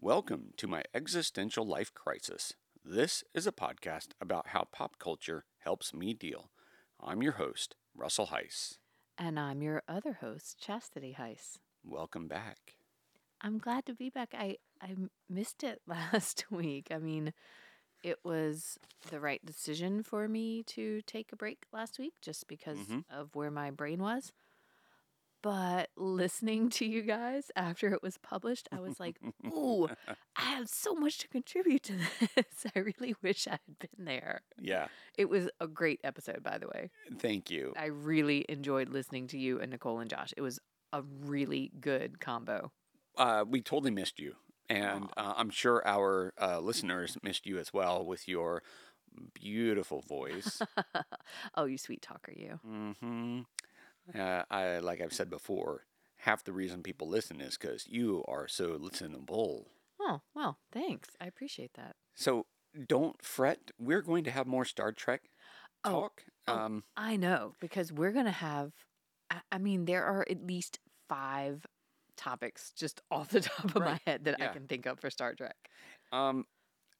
Welcome to my existential life crisis. This is a podcast about how pop culture helps me deal. I'm your host, Russell Heiss. And I'm your other host, Chastity Heiss. Welcome back. I'm glad to be back. I, I missed it last week. I mean, it was the right decision for me to take a break last week just because Mhm. of where my brain was. But listening to you guys after it was published, I was like, ooh, I have so much to contribute to this. I really wish I had been there. Yeah, It was a great episode, by the way. thank you. I really enjoyed listening to you and Nicole and Josh. It was a really good combo. Uh, we totally missed you. And uh, I'm sure our uh, listeners missed you as well with your beautiful voice. oh, you sweet talker, you. hmm Uh, I, like I've said before, half the reason people listen is because you are so listenable. Oh, well, thanks. I appreciate that. So don't fret. We're going to have more Star Trek Oh, talk. oh. Um, I know because we're going to have, I, I mean, there are at least five topics just off the top of my head that I can think of for Star Trek. um,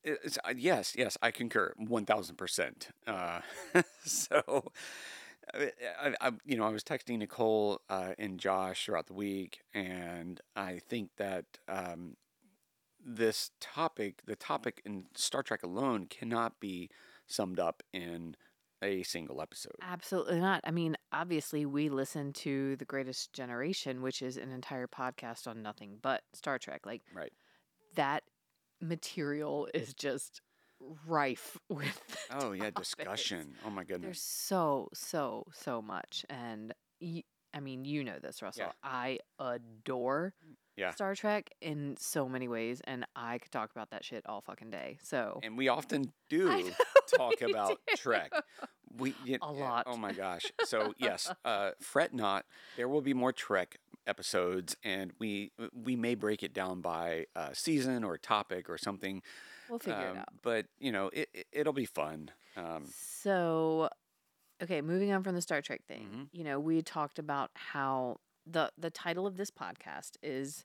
it's, uh, yes, yes, I concur, one thousand percent. Uh, So, I, I, you know, I was texting Nicole uh, and Josh throughout the week, and I think that um, this topic, the topic in Star Trek alone, cannot be summed up in a single episode. Absolutely not. I mean, obviously, we listen to The Greatest Generation, which is an entire podcast on nothing but Star Trek. Like, Right. that material is just rife with. Oh yeah, topics. discussion. Oh my goodness. There's so, so, so much. And y- I mean, you know this, Russell. Yeah. I adore Yeah. Star Trek in so many ways, and I could talk about that shit all fucking day. So, And we often do know talk about do. Trek. We y- A yeah, lot. Oh my gosh. So yes, uh, fret not. There will be more Trek episodes, and we we may break it down by uh, season or topic or something. We'll figure um, it out. But you know, it, it it'll be fun. Um, So, okay, moving on from the Star Trek thing. Mhm. You know, we talked about how the the title of this podcast is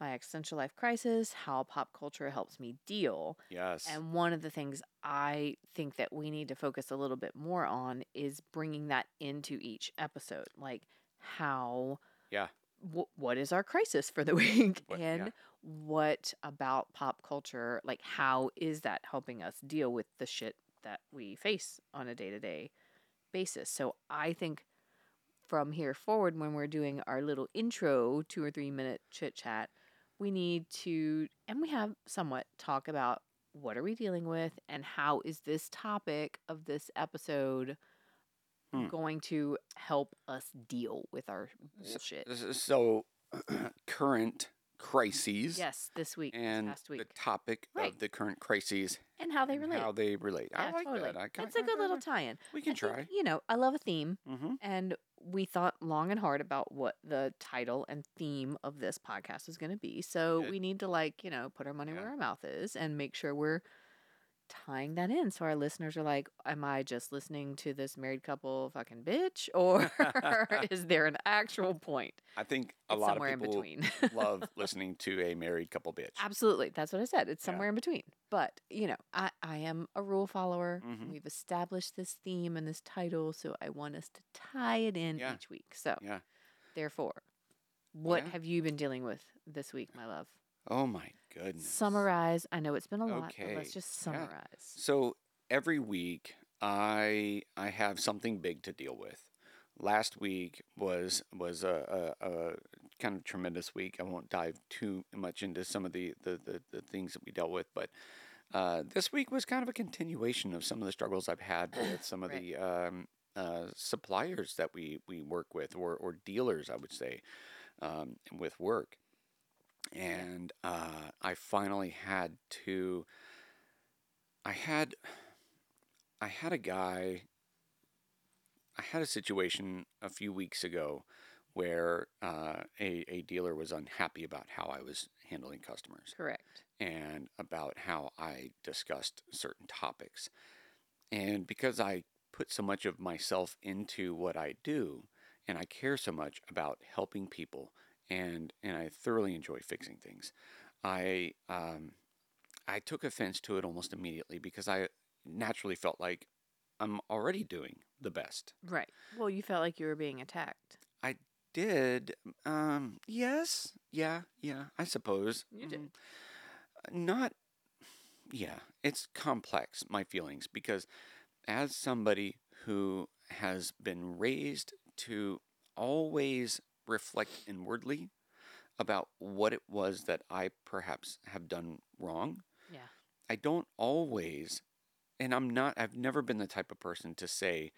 my existential life crisis: how pop culture helps me deal. yes. And one of the things I think that we need to focus a little bit more on is bringing that into each episode, like how Yeah. Wh- what is our crisis for the week? What- and yeah. what about pop culture? Like how is that helping us deal with the shit that we face on a day-to-day basis? So i think from here forward when we're doing our little intro two or three minute chit chat we need to and we have somewhat talk about what are we dealing with and how is this topic of this episode Hmm. going to help us deal with our bullshit s- So, current crises. Yes, this week, this And the week, topic Right. of the current crises and how they and relate. how they relate. I Yeah, like totally. that. I It's a good little tie-in. We can I think, try. you know, I love a theme, Mm-hmm. and we thought long and hard about what the title and theme of this podcast was going to be. So we need to, like, you know, put our money Yeah. where our mouth is and make sure we're tying that in. So our listeners are like, "Am I just listening to this married couple fucking bitch, or is there an actual point?" I think a It's lot of somewhere in people between. love listening to a married couple bitch. Absolutely. That's what I said. It's Yeah. somewhere in between. But, you know, I, I am a rule follower. Mhm. We've established this theme and this title, so I want us to tie it in Yeah. each week. So, Yeah. therefore, what Yeah. have you been dealing with this week, my love? Oh my goodness. Summarize. I know it's been a lot, but let's just Yeah. summarize. So every week I I have something big to deal with. Last week was was a, a, a kind of tremendous week. I won't dive too much into some of the the, the, the things that we dealt with, but uh, this week was kind of a continuation of some of the struggles I've had with some of Right. the um, uh, suppliers that we, we work with, or, or dealers, I would say, um, with work. And uh, I finally had to. I had. I had a guy. I had a situation a few weeks ago where uh, a, a dealer was unhappy about how I was handling customers Correct. and about how I discussed certain topics. And because I put so much of myself into what I do and I care so much about helping people and and I thoroughly enjoy fixing things, I um, I took offense to it almost immediately because I naturally felt like I'm already doing the best. Right. Well, you felt like you were being attacked. I did. Um, yes. Yeah. Yeah. I suppose. You did. Mm, Not. Yeah. It's complex, my feelings, because as somebody who has been raised to always reflect inwardly about what it was that I perhaps have done wrong, Yeah. I don't always, and I'm not, I've never been the type of person to say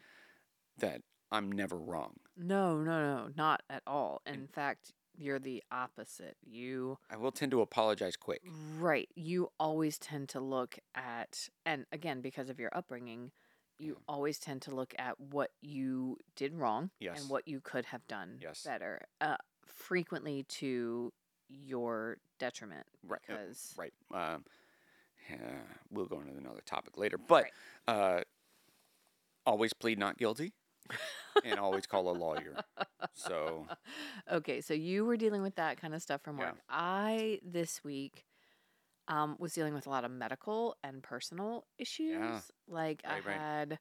that I'm never wrong. No, no, no, not at all. In And- fact, you're the opposite. You I will tend to apologize quick. right. You always tend to look at and again because of your upbringing, you Yeah. always tend to look at what you did wrong Yes. and what you could have done Yes. better. Uh frequently to your detriment Right. uh, Right. Um, uh, we'll go into another topic later, but Right. uh, always plead not guilty, and always call a lawyer. So okay, so you were dealing with that kind of stuff from Yeah. work. I this week um, was dealing with a lot of medical and personal issues. Like Right, I right. had,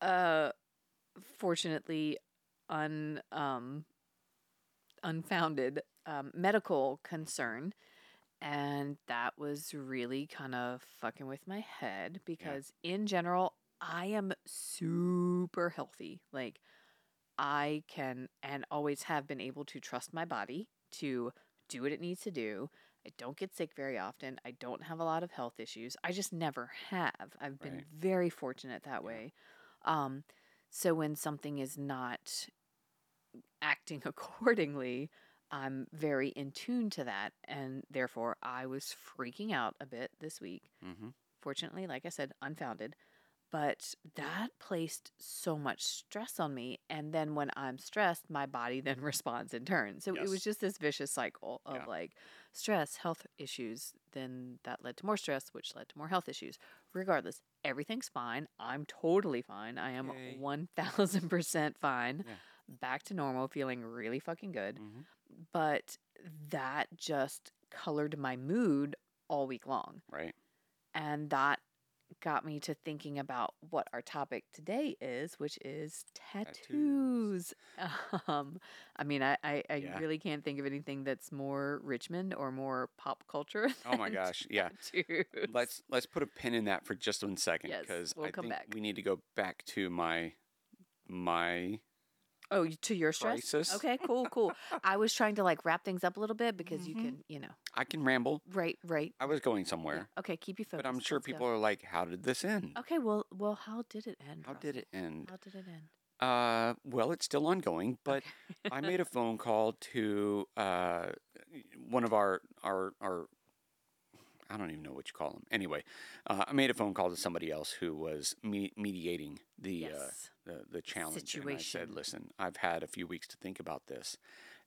uh, fortunately, un um, unfounded um, medical concern. And that was really kind of fucking with my head because, in general, I am super healthy. Like, I can and always have been able to trust my body to do what it needs to do. I don't get sick very often. I don't have a lot of health issues. I just never have. I've been Right. very fortunate that Yeah. way. Um, so when something is not acting accordingly, I'm very in tune to that. And therefore, I was freaking out a bit this week hmm fortunately, like I said, unfounded. But that placed so much stress on me. And then when I'm stressed, my body then responds in turn. So it was just this vicious cycle of Yeah. like stress, health issues. Then that led to more stress, which led to more health issues. Regardless, everything's fine. I'm totally fine. I am Yay. 1000% fine. Yeah. Back to normal, feeling really fucking good hmm but that just colored my mood all week long. right. And that got me to thinking about what our topic today is, which is tattoos. Um, I mean, I, I, I Yeah. really can't think of anything that's more Richmond or more pop culture. Oh my gosh, yeah. tattoos. Let's let's put a pin in that for just one second Yes, because we'll I come think back. we need to go back to my my Oh, to your stress? crisis. Okay, cool, cool. I was trying to like wrap things up a little bit because you Mhm. can, you know, I can ramble. right, right. I was going somewhere, Okay, keep you focused. but I'm sure let's go. people are like, "How did this end? Okay, well, well, how did it end? How did it end?" How did it end? Uh, well, it's still ongoing, but. I made a phone call to uh, one of our our our I don't even know what you call them. Anyway, uh, I made a phone call to somebody else who was me- mediating the uh, the the challenge, and I said, "Listen, I've had a few weeks to think about this,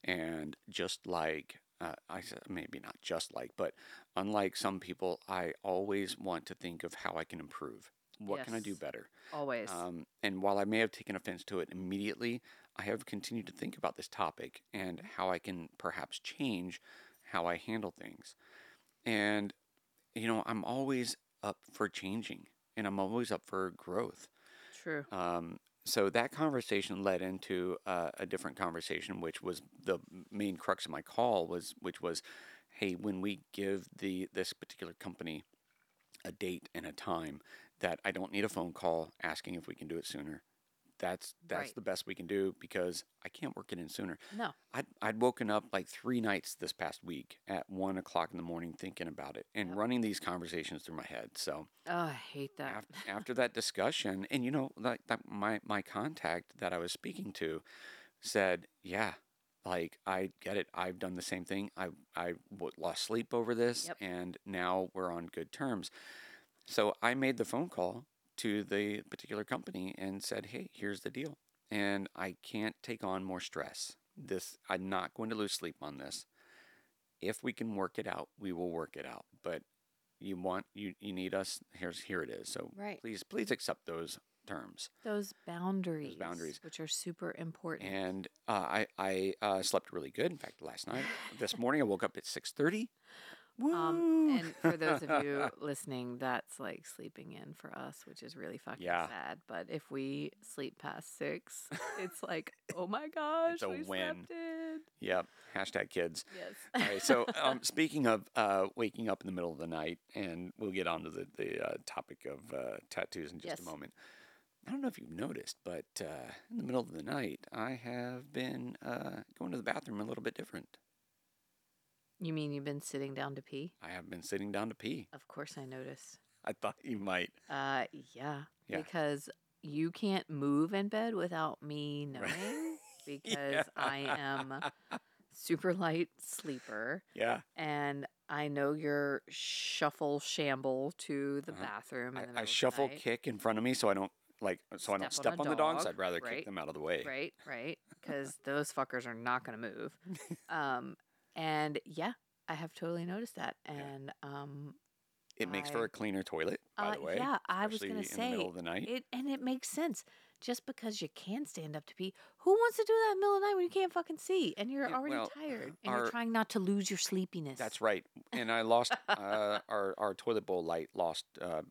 and just like uh, I said, maybe not just like, but unlike some people, I always want to think of how I can improve. What can I do better? Always. Um, and while I may have taken offense to it immediately, I have continued to think about this topic and how I can perhaps change how I handle things. And, you know, I'm always up for changing and I'm always up for growth. True. Um, so that conversation led into uh, a different conversation, which was the main crux of my call was, which was, hey, when we give the this particular company a date and a time, that I don't need a phone call asking if we can do it sooner. That's that's Right. the best we can do because I can't work it in sooner. No. I'd I'd woken up like three nights this past week at one o'clock in the morning thinking about it and Yep. running these conversations through my head. So Oh, I hate that. after, after that discussion, and you know, like that, my my contact that I was speaking to said, "Yeah, like I get it. I've done the same thing. I I w- lost sleep over this, Yep. and now we're on good terms." So I made the phone call to the particular company and said, "Hey, here's the deal, and I can't take on more stress. This I'm not going to lose sleep on this. If we can work it out, we will work it out. But you want you you need us. Here's here it is. So Right. please please accept those terms. Those boundaries. those boundaries. Which are super important. And uh, I I uh, slept really good. In fact, last night, this morning I woke up at six thirty. Woo! Um, and for those of you listening, that's like sleeping in for us, which is really fucking Yeah. sad. But if we sleep past six, it's like, oh my gosh, a we win. slept in. yep. Hashtag kids. Yes. All right. So, um, speaking of uh, waking up in the middle of the night, and we'll get on to the, the uh, topic of uh, tattoos in just Yes. a moment. I don't know if you've noticed, but uh, in the middle of the night, I have been uh, going to the bathroom a little bit different. You mean you've been sitting down to pee? I have been sitting down to pee. Of course, I noticed. I thought you might. Uh, yeah, Yeah. because you can't move in bed without me knowing, because I am super light sleeper. Yeah. and I know your shuffle shamble to the Uh-huh. bathroom. I, I shuffle kick in front of me so I don't like so I don't Step on step on, the dogs. I'd rather right, kick them out of the way. Right, right, because those fuckers are not going to move. um, and yeah, I have totally noticed that, and um, It makes for a cleaner toilet, by uh, the way. yeah, I was gonna say in the middle of the night. it, and it makes sense. Just because you can stand up to pee, who wants to do that in the middle of the night when you can't fucking see and you're Yeah, already well, tired and our- you're trying not to lose your sleepiness? That's right. And I lost uh, our our toilet bowl light lost uh,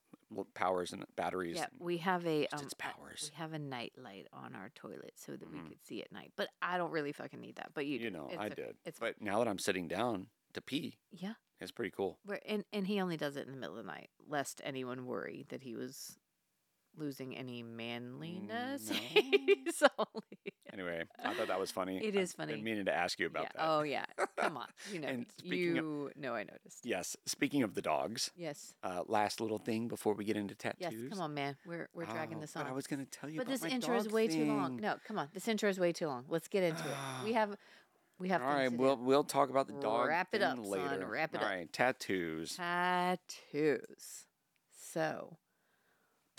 powers and batteries. Yeah, and we have a um, its powers. we have a night light on our toilet so that we Mhm. could see at night. But I don't really fucking need that. But you, you know, I okay. did. It's but now that I'm sitting down to pee, yeah. it's pretty cool. And and he only does it in the middle of the night, lest anyone worry that he was losing any manliness. no. He's only- Anyway, I thought that was funny. It I- is funny. Been meaning to ask you about yeah. that. Oh yeah. Come on. You know. And speaking of- you know I noticed. Yes. Speaking of the dogs, Yes. uh, last little thing before we get into tattoos. Yes. Come on, man. We're we're dragging Oh, this but on. I was going to tell you but this intro is way too long. No, come on. This intro is way too long. Let's get into it. We have we have All right, do. we'll we'll talk about the dog Wrap it thing up, son, wrap it All up. right, tattoos. tattoos. So,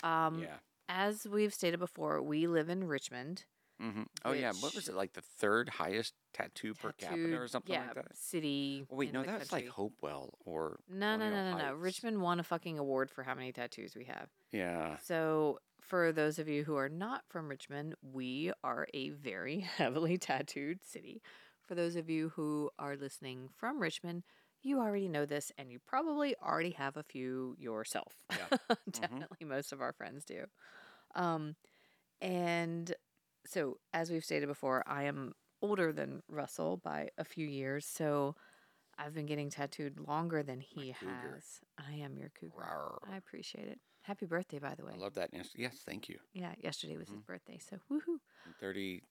um, yeah. as we've stated before, we live in Richmond. hmm Oh yeah, what was it like the third highest tattoo per capita or something yeah, like that? City. Oh, wait, no, that's like. Hopewell or No, no, no, no, no. Richmond won a fucking award for how many tattoos we have. Yeah. So, for those of you who are not from Richmond, we are a very heavily tattooed city. For those of you who are listening from Richmond, you already know this and you probably already have a few yourself. Yeah. Definitely most of our friends do. Um, and so, as we've stated before, I am older than Russell by a few years. So, I've been getting tattooed longer than he has. I am your cougar. Rawr. I appreciate it. Happy birthday, by the way. I love that. Yes, thank you. Yeah, yesterday was his Mhm. birthday, so woohoo. I'm Thirty.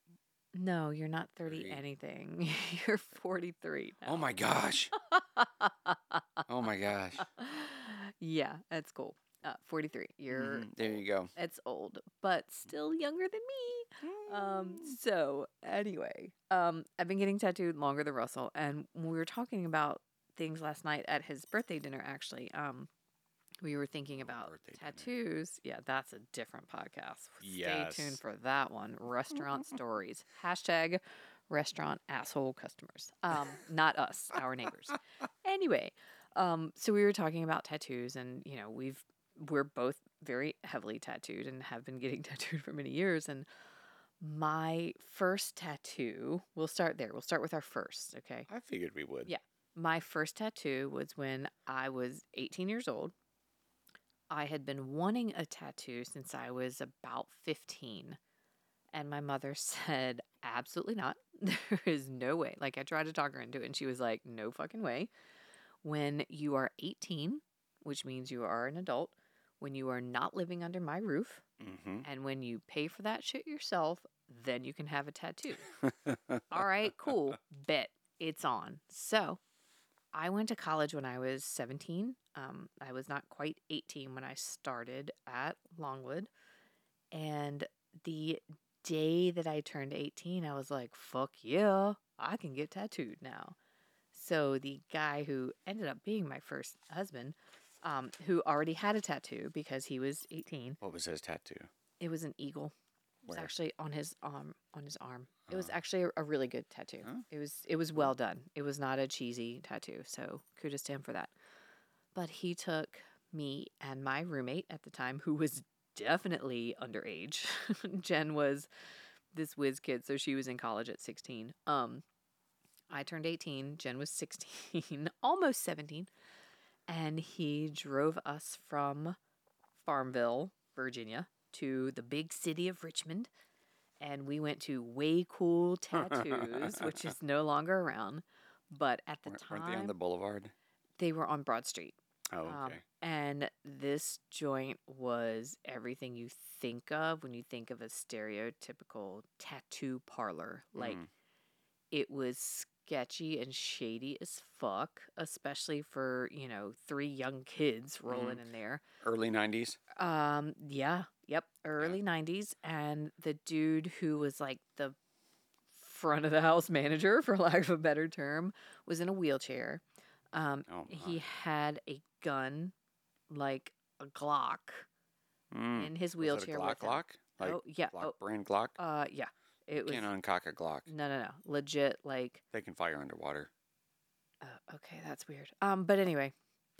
No, you're not 30 Three. anything. you're 43 now. Oh my gosh. oh my gosh. yeah, that's cool. Uh, 43. You're Mhm, There you go. it's old, but still younger than me. Um, so anyway, um, I've been getting tattooed longer than Russell, and we were talking about things last night at his birthday dinner. Actually, um, we were thinking about birthday dinner. tattoos. Yeah, that's a different podcast. Stay Yes. tuned for that one. Restaurant stories. Hashtag restaurant asshole customers. Um, not us, our neighbors. Anyway, um, so we were talking about tattoos, and you know, we've we're both very heavily tattooed and have been getting tattooed for many years. And my first tattoo, we'll start there. We'll start with our first, okay? I figured we would. Yeah. My first tattoo was when I was 18 years old. I had been wanting a tattoo since I was about 15. And my mother said, absolutely not. There is no way. Like, I tried to talk her into it, and she was like, no fucking way. When you are 18, which means you are an adult, when you are not living under my roof, Mm-hmm. and when you pay for that shit yourself, then you can have a tattoo. All right, cool. Bet it's on. So I went to college when I was 17. Um, I was not quite 18 when I started at Longwood. And the day that I turned 18, I was like, fuck yeah, I can get tattooed now. So the guy who ended up being my first husband, um, who already had a tattoo because he was 18, What was his tattoo? it was an eagle. It was actually on his arm. On his arm. It was actually a, a really good tattoo. Oh. It was it was well done. It was not a cheesy tattoo. So kudos to him for that. But he took me and my roommate at the time, who was definitely underage. Jen was this whiz kid, so she was in college at sixteen. Um, I turned 18. Jen was 16, almost 17. And he drove us from Farmville, Virginia, to the big city of Richmond. And we went to Way Cool Tattoos, which is no longer around. But at the Weren't- time, Weren't they on the boulevard? They were on Broad Street. Oh, Um, and this joint was everything you think of when you think of a stereotypical tattoo parlor. Like, Mm. it was sketchy and shady as fuck, especially for, you know, three young kids rolling in there. Early 90s? Um, yeah, yep, early 90s. And the dude who was like the front of the house manager, for lack of a better term, was in a wheelchair. Um, Oh, he had a gun, like a Glock, Mm. in his Was it a wheelchair. Glock. Glock? Like oh yeah. Glock Oh, brand Glock? uh, yeah. It was Can't uncock a Glock. no, no, no. Legit, like. They can fire underwater, Uh, okay, that's weird. Um, but anyway,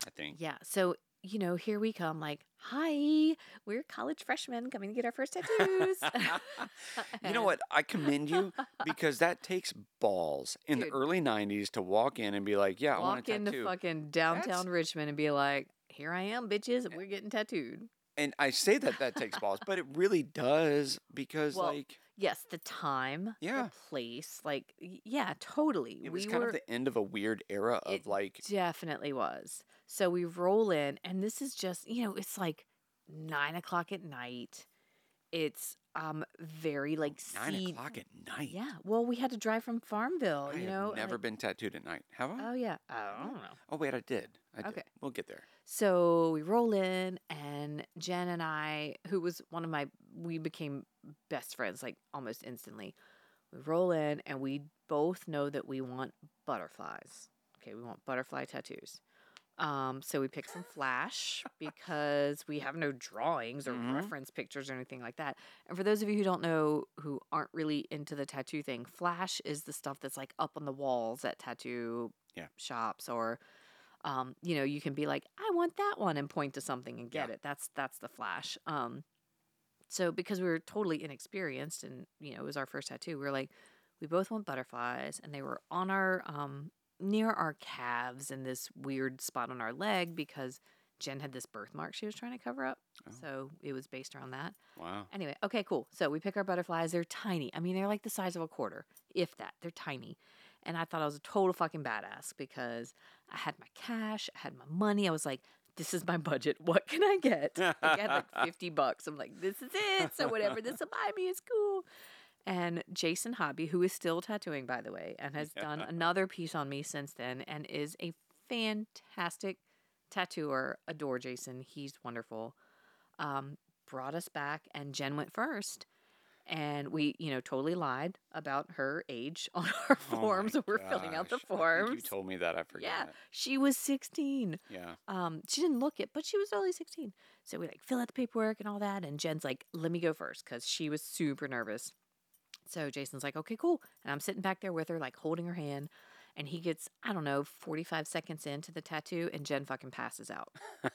I think. yeah. So you know, here we come. Like, hi, we're college freshmen coming to get our first tattoos. you know what? I commend you because that takes balls in Dude. the early 90s to walk in and be like, yeah, I want Walk a into tattoo. fucking downtown Richmond and be like, "Here I am, bitches, and we're getting tattooed." and I say that that takes balls, but it really does because, Well, like, Yes, the time, Yeah. the place, like, yeah, totally. it was we kind were of the end of a weird era of, It like, definitely was. So we roll in, and this is just, you know, it's like nine o'clock at night. It's um very like nine seed- o'clock at night. Yeah. Well, we had to drive from Farmville, I you have know. never been tattooed at night. Have I? Oh yeah. I don't know. Oh, wait, I did. I did. Okay. We'll get there. So we roll in, and Jen and I, who was one of my, we became best friends like almost instantly. We roll in, and we both know that we want butterflies. Okay, we want butterfly tattoos. Um, so we pick some flash because we have no drawings or Mhm. reference pictures or anything like that. And for those of you who don't know, who aren't really into the tattoo thing, flash is the stuff that's like up on the walls at tattoo Yeah. shops or um, you know, you can be like, I want that one and point to something and get Yeah. it. That's that's the flash. Um, so because we were totally inexperienced and you know it was our first tattoo, we were like, we both want butterflies, and they were on our um near our calves in this weird spot on our leg because Jen had this birthmark she was trying to cover up. Oh. So it was based around that. Wow. Anyway, okay, cool. So we pick our butterflies. They're tiny. I mean, they're like the size of a quarter, if that. They're tiny. And I thought I was a total fucking badass because I had my cash, I had my money. I was like, this is my budget. What can I get? Like, I had like 50 bucks. I'm like, this is it. So whatever this will buy me is cool. And Jason Hobby, who is still tattooing, by the way, and has done another piece on me since then and is a fantastic tattooer. Adore Jason. He's wonderful. Um, brought us back, and Jen went first. And we, you know, totally lied about her age on our Oh forms. when we're filling out the gosh. I think forms. You told me that. I forgot. yeah, she was 16. Yeah. Um, she didn't look it, but she was only 16. So we like fill out the paperwork and all that. And Jen's like, let me go first because she was super nervous. So Jason's like, okay, cool. And I'm sitting back there with her, like holding her hand. And he gets, I don't know, 45 seconds into the tattoo, and Jen fucking passes out.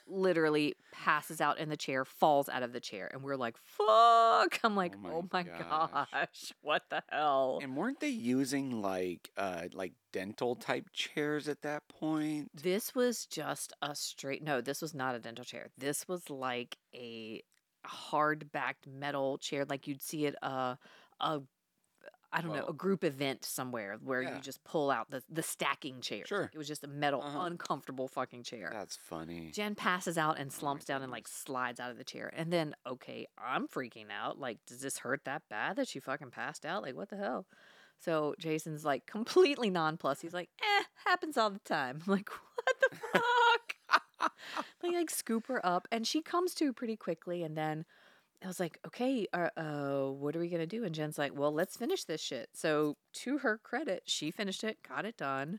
Literally passes out in the chair, falls out of the chair. And we're like, fuck. I'm like, my oh my, gosh. gosh, what the hell? And weren't they using like uh like dental type chairs at that point? This was just a straight no, this was not a dental chair. This was like a hard backed metal chair like you'd see it a a I don't know, a group event somewhere where Yeah. you just pull out the the stacking chair. Sure. It was just a metal Uh-huh. uncomfortable fucking chair. That's funny. Jen passes out and Oh slumps down and like slides out of the chair. And then, okay, I'm freaking out. Like, does this hurt that bad that she fucking passed out? Like, what the hell? So Jason's like completely nonplussed. He's like, eh, happens all the time. I'm like, what the fuck? they like scoop her up and she comes to pretty quickly. And then I was like, okay, uh, uh, what are we going to do? And Jen's like, well, let's finish this shit. So to her credit, she finished it, got it done.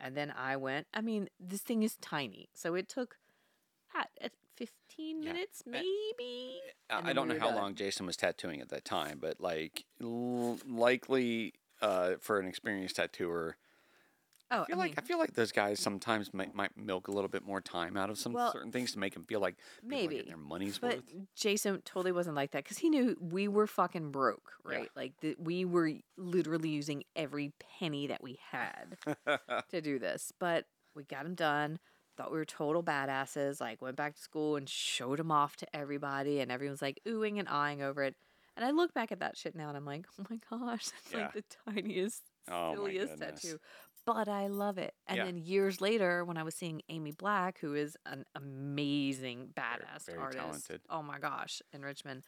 And then I went, I mean, this thing is tiny. So it took at, at 15 Yeah. minutes, Uh, maybe. I- I don't we know how done. long Jason was tattooing at that time, but like l- likely uh, for an experienced tattooer, Oh, I feel I like mean, I feel like those guys sometimes might, might milk a little bit more time out of some Well, certain things to make them feel like maybe, their money's But worth. Jason totally wasn't like that because he knew we were fucking broke, Yeah. right? Like the, we were literally using every penny that we had to do this. But we got him done. Thought we were total badasses. Like went back to school and showed him off to everybody, and everyone's like oohing and eyeing over it. And I look back at that shit now, and I'm like, oh my gosh, that's Yeah. like the tiniest, Oh silliest tattoo. But I love it. And Yeah. then years later, when I was seeing Amy Black, who is an amazing badass very artist, talented. oh my gosh, in Richmond,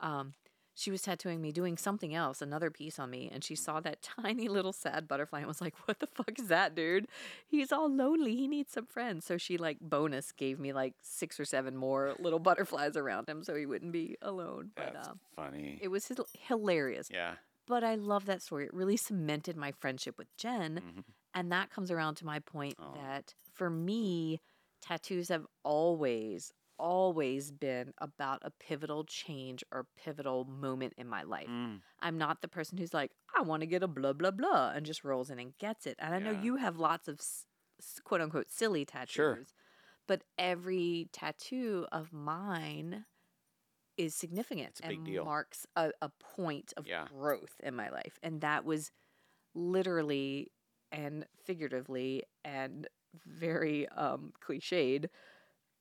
um, she was tattooing me, doing something else, another piece on me, and she saw that tiny little sad butterfly and was like, "What the fuck is that, dude? He's all lonely. He needs some friends." So she like bonus gave me like six or seven more little butterflies around him, so he wouldn't be alone. But That's um, funny. it was hil- hilarious. yeah. But I love that story. It really cemented my friendship with Jen. mhm. And that comes around to my point Oh. that for me, tattoos have always, always been about a pivotal change or pivotal moment in my life. Mm, I'm not the person who's like, I want to get a blah, blah, blah, and just rolls in and gets it. And I know you have lots of quote unquote silly tattoos. Sure. But every tattoo of mine is significant It's a big and deal. marks a, a point of Yeah. growth in my life. And that was literally and figuratively and very um, cliched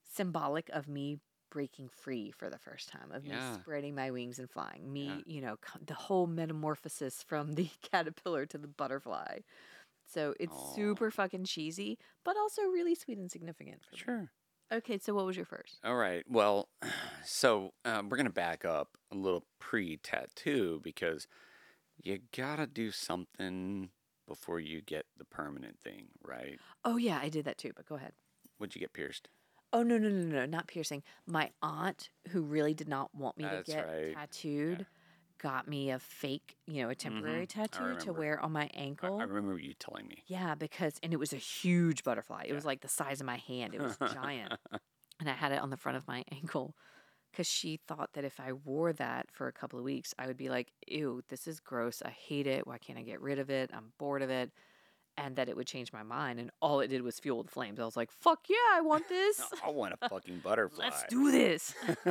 symbolic of me breaking free for the first time of Yeah. me spreading my wings and flying me Yeah. you know the whole metamorphosis from the caterpillar to the butterfly so it's Aw. super fucking cheesy but also really sweet and significant for me. Okay so what was your first All right. Well, so um, we're gonna back up a little pre-tattoo because you gotta do something before you get the permanent thing, right? oh yeah i did that too but go ahead Would you get pierced? Oh no no no no not piercing. My aunt, who really did not want me That's to get right. tattooed, got me a fake, you know, a temporary Mhm. Tattoo to wear on my ankle. I remember you telling me. yeah, because and it was a huge butterfly. It was like the size of my hand. It was giant, and I had it on the front of my ankle. Because she thought that if I wore that for a couple of weeks, I would be like, ew, this is gross. I hate it. Why can't I get rid of it? I'm bored of it. And that it would change my mind. And all it did was fuel the flames. I was like, fuck yeah, I want this. I want a fucking butterfly. Let's do this.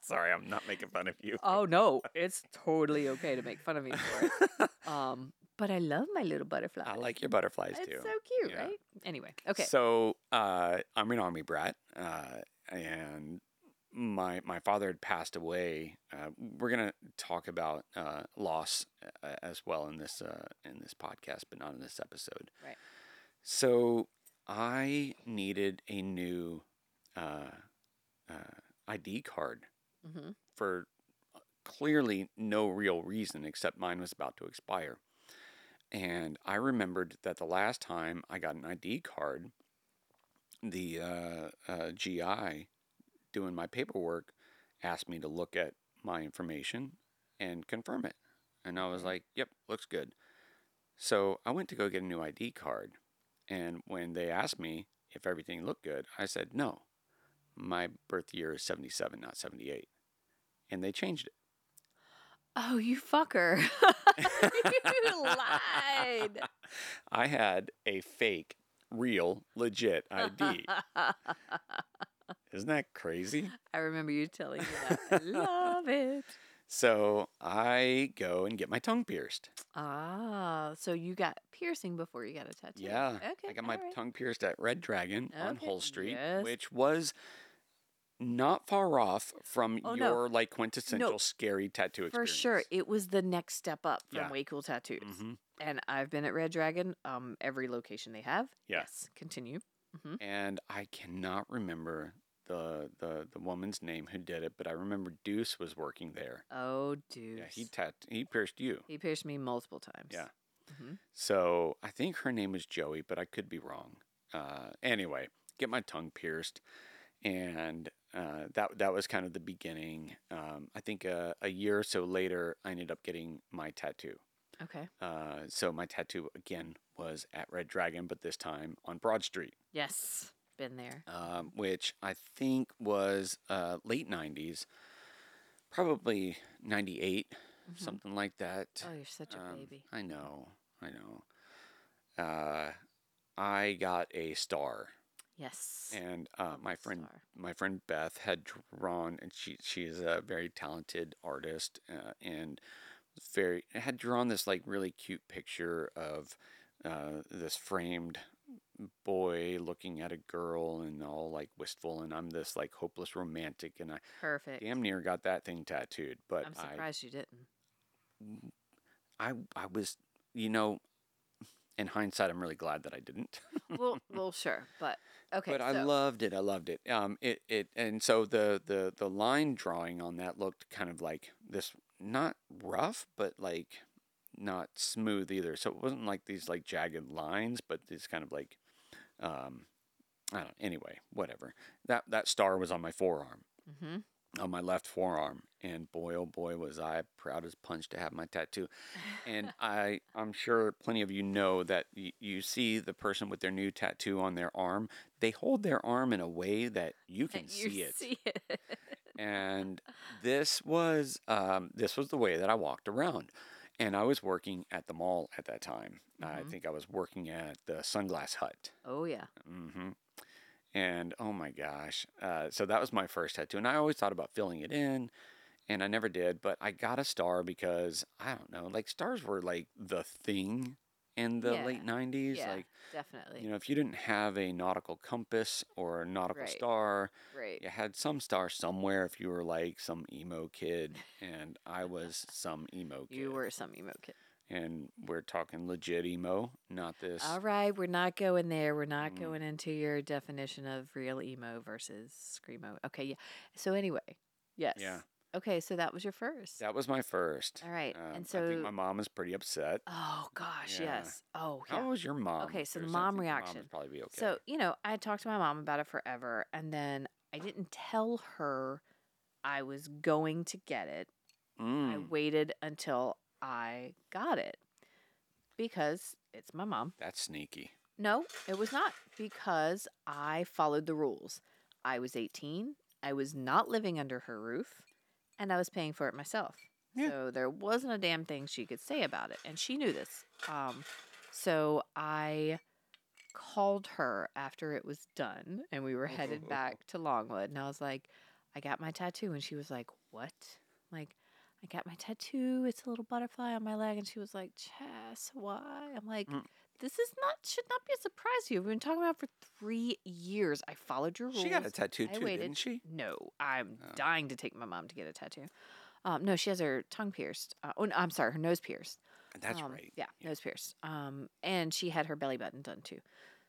Sorry, I'm not making fun of you. Oh no, it's totally okay to make fun of me for it. Um, but I love my little butterfly. I like your butterflies It's too. so cute, Yeah. right? Anyway, okay. So uh, I'm an army brat, uh, and my my father had passed away. Uh, we're gonna talk about uh, loss uh, as well in this uh, in this podcast, but not in this episode. Right. So I needed a new uh, uh, ID card hmm for clearly no real reason except mine was about to expire. And I remembered that the last time I got an ID card, the uh, uh, GI doing my paperwork asked me to look at my information and confirm it. And I was mm-hmm. like, yep, looks good. So I went to go get a new ID card. And when they asked me if everything looked good, I said, no, my birth year is 77, not 78 and they changed it. Oh, you fucker! you lied. I had a fake, real, legit ID. Isn't that crazy? I remember you telling me that. I love it. So I go and get my tongue pierced. Ah, so you got piercing before you got a tattoo? Yeah. Okay. I got my right. tongue pierced at Red Dragon on Hull Street, yes. which was not far off from Oh, no. your like quintessential scary tattoo For sure, it was the next step up from Yeah. Way Cool Tattoos. hmm And I've been at Red Dragon, um, every location they have. Yeah. Yes, continue. Hmm And I cannot remember the, the the woman's name who did it, but I remember Deuce was working there. Oh, dude. Yeah, he tat he pierced you. He pierced me multiple times. Yeah. hmm So I think her name was Joey, but I could be wrong. Uh, anyway, get my tongue pierced, and uh, that that was kind of the beginning. Um, I think uh, a year or so later, I ended up getting my tattoo. Okay. Uh, so my tattoo again was at Red Dragon, but this time on Broad Street, Yes. Been there. um, which I think was uh, late '90s, probably '98, Mhm. something like that. Oh, you're such a Um, baby. I know, I know. uh, I got a star, Yes. and uh, my friend Star. my friend Beth had drawn, and she she is a very talented artist, uh, and was very had drawn this like really cute picture of uh, this framed boy looking at a girl and all like wistful, and I'm this like hopeless romantic, and I Perfect. damn near got that thing tattooed, but I'm I surprised you didn't. I I was you know. In hindsight, I'm really glad that I didn't. well, well, sure, but okay. but I loved it. I loved it. Um, it it and so the the the line drawing on that looked kind of like this, not rough, but like not smooth either. So it wasn't like these like jagged lines, but these kind of like, um, I don't. Anyway, whatever. That that star was on my forearm, Mhm. on my left forearm, and boy oh boy was I proud as punch to have my tattoo. And I I'm sure plenty of you know that y- you see the person with their new tattoo on their arm, they hold their arm in a way that you can you see it. see it. And this was um, this was the way that I walked around. And I was working at the mall at that time. I Mhm. think I was working at the Sunglass Hut. oh yeah. Mm-hmm. And oh my gosh. Uh, so that was my first tattoo. And I always thought about filling it in, and I never did. But I got a star because I don't know, like stars were like the thing in the Yeah. late 90s. Yeah. Like, Definitely. you know, if you didn't have a nautical compass or a nautical Right. star, Right. you had some star somewhere if you were like some emo kid. And I was some emo kid. You were some emo kid. And we're talking legit emo, not this. All right, we're not going there. We're not Mm. going into your definition of real emo versus screamo. Okay, yeah. So anyway, yes. Yeah. Okay, so that was your first. That was my first. All right, Um, and I think so my mom was pretty upset. oh gosh, Yeah. yes. Oh How was your mom? Okay, so the I mom think your reaction. would probably be okay. So, you know, I had talked to my mom about it forever, and then I didn't tell her I was going to get it. I Mm, waited until I got it because it's my mom. that's sneaky. No, it was not because I followed the rules. I was 18, I was not living under her roof, and I was paying for it myself. Yeah. So there wasn't a damn thing she could say about it, and she knew this. Um, so I called her after it was done, and we were headed back to Longwood, and I was like, I got my tattoo, and she was like, What? Like, I got my tattoo. It's a little butterfly on my leg, and she was like, Chess, why? I'm like, Mm. This is not should not be a surprise to you. We've been talking about it for three years. I followed your rules. She got a tattoo I too, waited. didn't she? No, I'm Oh. dying to take my mom to get a tattoo. Um, no, she has her tongue pierced. Uh, oh, no, I'm sorry, her nose pierced. That's Um, right. Yeah, nose pierced. Um, and she had her belly button done too.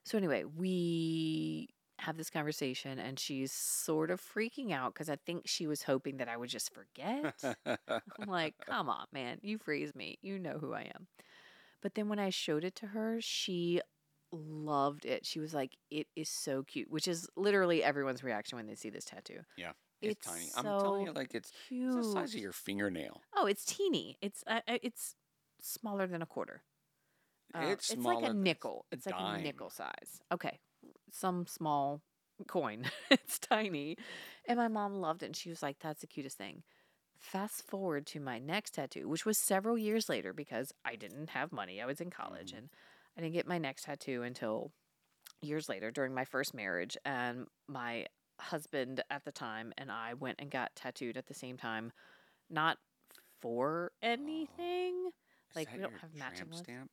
So anyway, we have this conversation, and she's sort of freaking out because I think she was hoping that I would just forget. I'm like, come on, man, you freeze me. You know who I am. But then when I showed it to her, she loved it. She was like, it is so cute, which is literally everyone's reaction when they see this tattoo. Yeah, it's, It's tiny. I'm telling you, like it's, it's the size of your fingernail. Oh, it's teeny. It's uh, uh, it's smaller than a quarter. Uh, It's it's like a nickel. a It's like a nickel size. Okay, some small coin. it's tiny, and my mom loved it. And she was like, "That's the cutest thing." Fast forward to my next tattoo, which was several years later because I didn't have money. I was in college, Mhm. and I didn't get my next tattoo until years later during my first marriage. And my husband at the time and I went and got tattooed at the same time, not for anything. Is Like, we don't have matching stamp.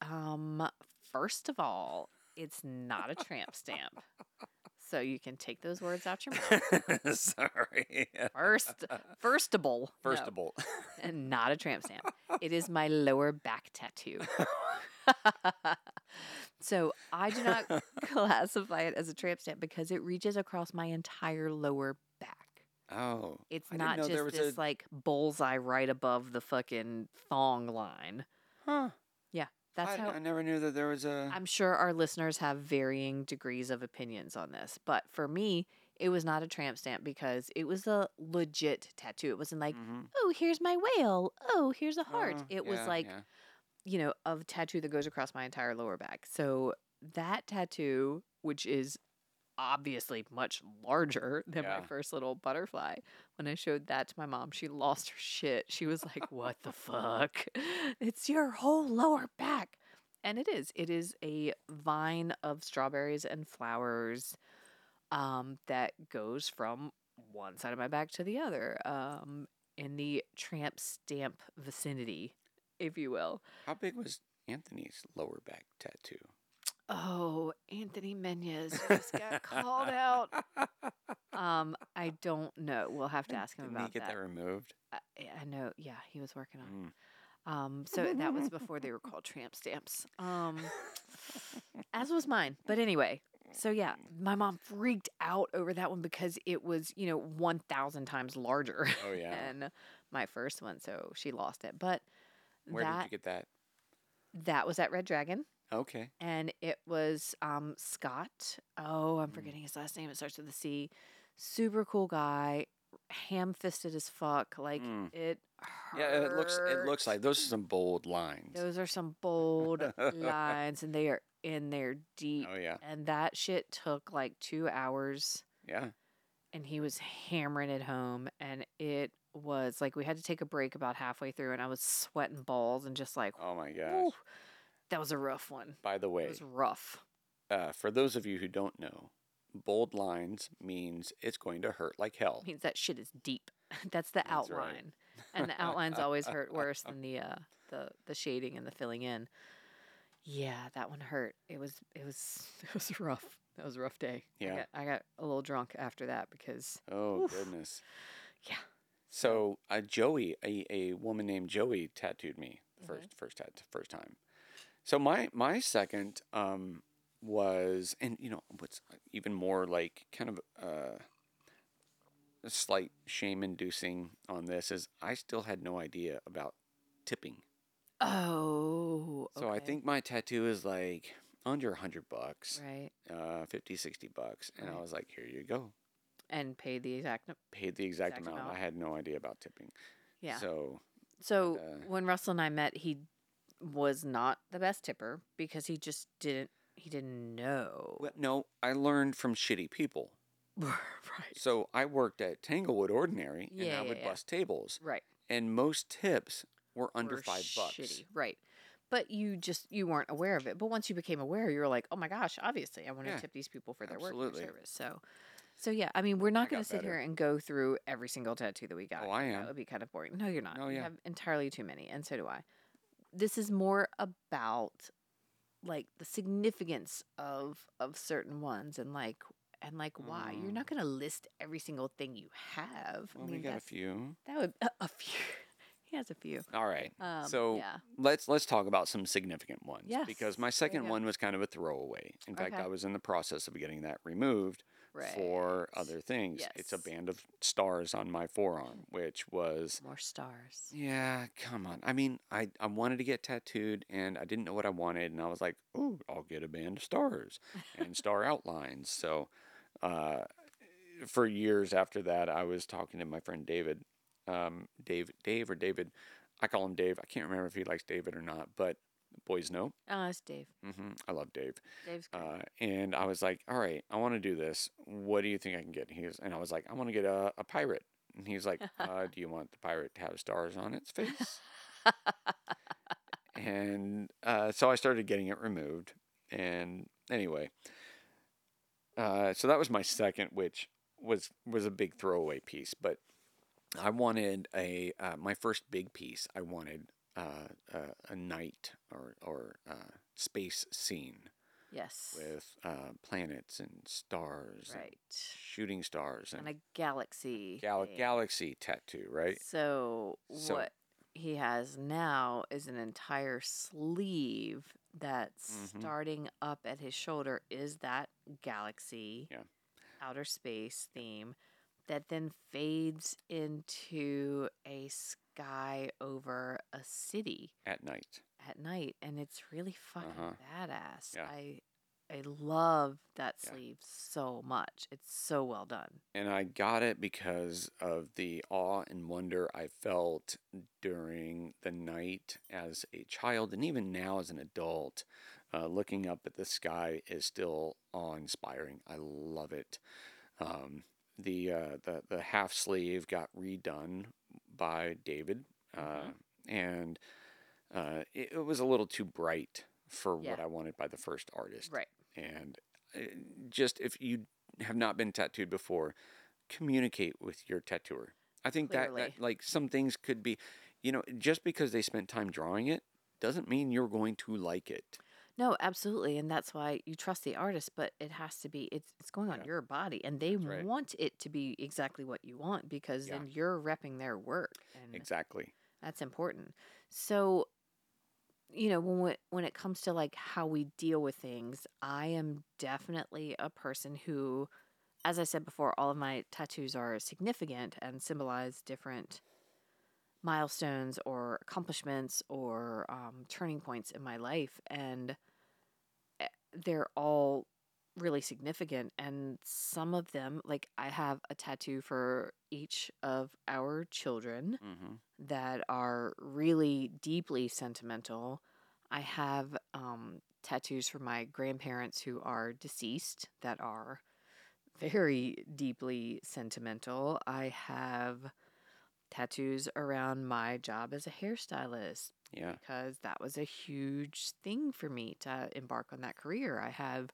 Um, first of all, it's not a tramp stamp. So you can take those words out your mouth. Sorry. First, firstable, First no, of all, and not a tramp stamp. It is my lower back tattoo. so I do not classify it as a tramp stamp because it reaches across my entire lower back. oh, It's I not just this a- like bullseye right above the fucking thong line. huh? That's I, how I never knew that there was a. I'm sure our listeners have varying degrees of opinions on this, but for me, it was not a tramp stamp because it was a legit tattoo. It wasn't like, Mhm. oh, here's my whale. Oh, here's a heart. Oh, it was like, yeah. you know, a tattoo that goes across my entire lower back. So that tattoo, which is obviously much larger than my first little butterfly, when I showed that to my mom, she lost her shit. She was like, what the fuck? It's your whole lower back. and it is. It is a vine of strawberries and flowers um, that goes from one side of my back to the other um, in the tramp stamp vicinity, if you will. How big was Anthony's lower back tattoo? Oh, Anthony Menez just got called out. Um, I don't know. We'll have to ask him Didn't about he get that, removed? I, I know. Yeah, he was working on. it. Mm. Um, so that was before they were called tramp stamps. Um, as was mine. But anyway, so yeah, my mom freaked out over that one because it was, you know, 1,000 times larger Oh yeah. than my first one. So she lost it. But Where that did you get that? that was at Red Dragon. Okay. And it was um, Scott. Oh, I'm Mm. forgetting his last name. It starts with a C. Super cool guy. Ham fisted as fuck. Like Mm. it. Yeah, it looks it looks like those are some bold lines. Those are some bold lines, and they are in there deep. Oh yeah. And that shit took like two hours, Yeah. and he was hammering it home. And it was like we had to take a break about halfway through, and I was sweating balls and just like, Oh my gosh. whew, that was a rough one. By the way, It was rough. uh, for those of you who don't know, bold lines means it's going to hurt like hell. It means that shit is deep. That's the That's right. outline, and the outlines always hurt worse than the uh, the the shading and the filling in. Yeah, that one hurt. It was it was it was rough. That was a rough day. I Yeah. got, I got a little drunk after that because Oh Oof. goodness. Yeah. So uh, Joey, a, a woman named Joey, tattooed me the Mhm. first first tat first time. So my my second um, was, and you know what's even more like kind of uh, a slight shame inducing on this is I still had no idea about tipping. oh, So I think my tattoo is like under a hundred bucks, right uh, 50, 60 bucks, and I was like, here you go. and pay the exact. Paid the exact, Exact amount. amount. I had no idea about tipping. Yeah. So So uh, when Russell and I met, he was not the best tipper because he just didn't. He didn't know. Well, no, I learned from shitty people. right. So I worked at Tanglewood Ordinary, and Yeah, I would yeah. bust tables, Right. and most tips were under were five bucks. shitty, Right. But you just you weren't aware of it. But once you became aware, you were like, "Oh my gosh, obviously I want to tip these people for their work and service." So so yeah, I mean, we're not going to sit here and go through every single tattoo that we got. Oh, I am. That would be kind of boring. No, you're not. No, You yeah. have entirely too many, and so do I. This is more about like the significance of of certain ones and like and like why. You're Mm. not going to list every single thing you have. Well, I we got a few. That would a, a few. he has a few. All right. Um, so yeah. let's let's talk about some significant ones because my second one was kind of a throwaway. In fact, I was in the process of getting that removed for other things. It's a band of stars on my forearm, which was More stars. yeah, come on. I mean, I I wanted to get tattooed and I didn't know what I wanted and I was like, "Oh, I'll get a band of stars and star outlines." So, uh for years after that, I was talking to my friend David um Dave Dave or David. I call him Dave. I can't remember if he likes David or not, but boys know. Oh, it's Dave. Mm-hmm. I love Dave. Dave's great. Uh, and I was like, all right, I want to do this. What do you think I can get? And he was, and I was like, I want to get a, a pirate. And he's like, uh, do you want the pirate to have stars on its face? and uh, so I started getting it removed. And anyway, uh, so that was my second, which was was a big throwaway piece. But I wanted a uh, my first big piece. I wanted uh, uh, a night or or uh, space scene yes. with uh, planets and stars, and right. shooting stars, and And a galaxy. gal- thing. galaxy tattoo, right? So, So- what he has now is an entire sleeve that's Mhm. starting up at his shoulder is that galaxy Yeah. outer space theme that then fades into a sky over a city At night. at night and it's really fucking Uh-huh. badass. Yeah. I I love that Yeah. sleeve so much. It's so well done. And I got it because of the awe and wonder I felt during the night as a child and even now as an adult. Uh, looking up at the sky is still awe inspiring. I love it. Um, the, uh, the the half sleeve got redone by David, uh, Mhm. and uh, it, it was a little too bright for what I wanted by the first artist. Right. And uh, just if you have not been tattooed before, communicate with your tattooer. I think that, that like some things could be, you know, just because they spent time drawing it doesn't mean you're going to like it. No, absolutely, and that's why you trust the artist, but it has to be it's it's going on Yeah. your body, and they right. want it to be exactly what you want because Yeah. then you're repping their work, and Exactly. that's important. So, you know, when we, when it comes to like how we deal with things, I am definitely a person who, as I said before, all of my tattoos are significant and symbolize different milestones or accomplishments or um, turning points in my life, and they're all really significant. And some of them, like I have a tattoo for each of our children hmm that are really deeply sentimental. I have um, tattoos for my grandparents who are deceased that are very deeply sentimental. I have tattoos around my job as a hairstylist Yeah. because that was a huge thing for me to embark on that career. I have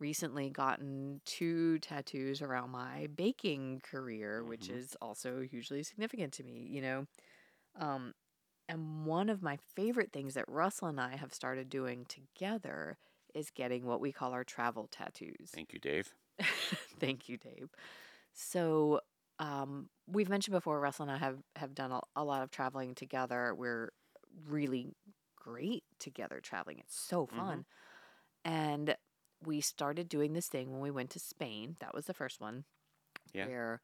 recently gotten two tattoos around my baking career, which Mhm. is also hugely significant to me, you know. Um, and one of my favorite things that Russell and I have started doing together is getting what we call our travel tattoos. Thank you, Dave. Thank you, Dave. So, um, we've mentioned before, Russell and I have, have done a, a lot of traveling together. We're really great together traveling. It's so Mhm. fun. And we started doing this thing when we went to Spain. That was the first one. Yeah. Where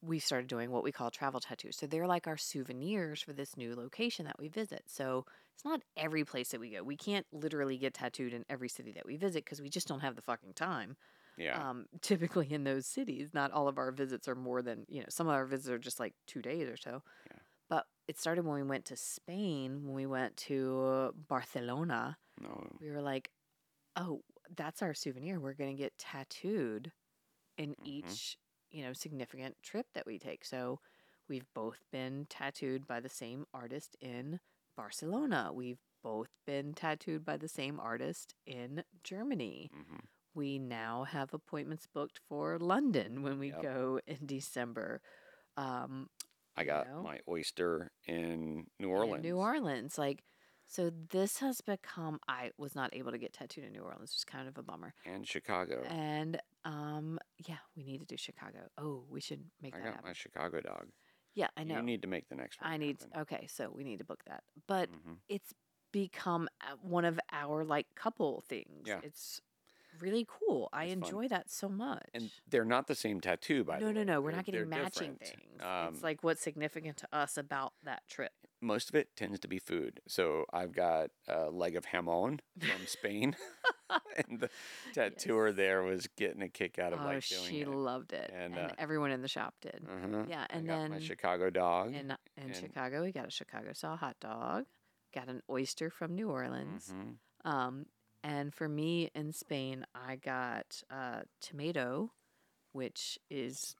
we started doing what we call travel tattoos. So they're like our souvenirs for this new location that we visit. So it's not every place that we go. We can't literally get tattooed in every city that we visit because we just don't have the fucking time Yeah. um, typically in those cities. Not all of our visits are more than, you know, some of our visits are just like two days or so. Yeah. But it started when we went to Spain, when we went to Barcelona. no. We were like, oh, that's our souvenir. We're going to get tattooed in Mhm. each, you know, significant trip that we take. So we've both been tattooed by the same artist in Barcelona. We've both been tattooed by the same artist in Germany hmm we now have appointments booked for London when we Yep. go in December. Um, I got know? my oyster in New Orleans. New Orleans, like, so this has become. I was not able to get tattooed in New Orleans, which is kind of a bummer. and Chicago. And um, yeah, we need to do Chicago. Oh, we should make I that got happen. my Chicago dog. yeah, I know. You need to make the next one. I need. happen. Okay, so we need to book that. But Mhm. it's become uh, one of our like couple things. Yeah. It's really cool. I It's fun. enjoy that so much. And they're not the same tattoo, by the no, way. no, no. No. We're They're- not getting matching different. things. Um, it's like what's significant to us about that trip. most of it tends to be food. So I've got a leg of jamon from Spain, and the tattooer there was getting a kick out of oh, like doing she it. loved it, And, and, uh, everyone in the shop did. Uh-huh. Yeah, I and got then my Chicago dog. in in Chicago, we got a Chicago style hot dog, got an oyster from New Orleans. Mhm. Um, and for me in Spain, I got uh, tomato, which is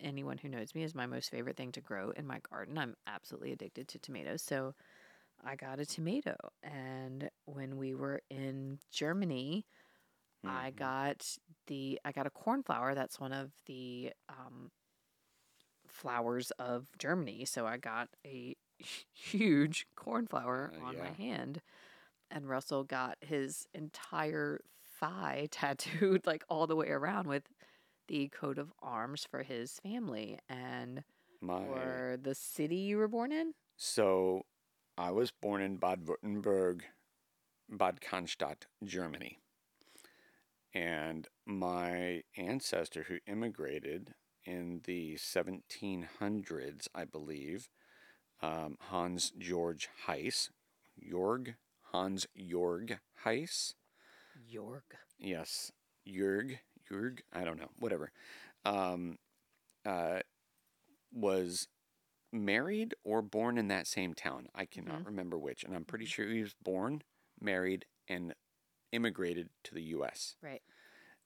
anyone who knows me is my most favorite thing to grow in my garden. I'm absolutely addicted to tomatoes. So I got a tomato. And when we were in Germany, I Mhm. got the I got a cornflower. That's one of the um, flowers of Germany. So I got a huge cornflower Uh, on my hand, and Russell got his entire thigh tattooed like all the way around with the coat of arms for his family and my for the city you were born in. so I was born in Bad Württemberg, Bad Cannstatt, Germany. And my ancestor who immigrated in the 1700s, I believe, um, Hans Georg Heiss, Jorg, Hans Jorg Heiss, Jorg. yes, Jurg, Jurg, I don't know, whatever, um, uh, was married or born in that same town. I cannot remember which, and I'm pretty sure he was born, married, and immigrated to the U.S. Right.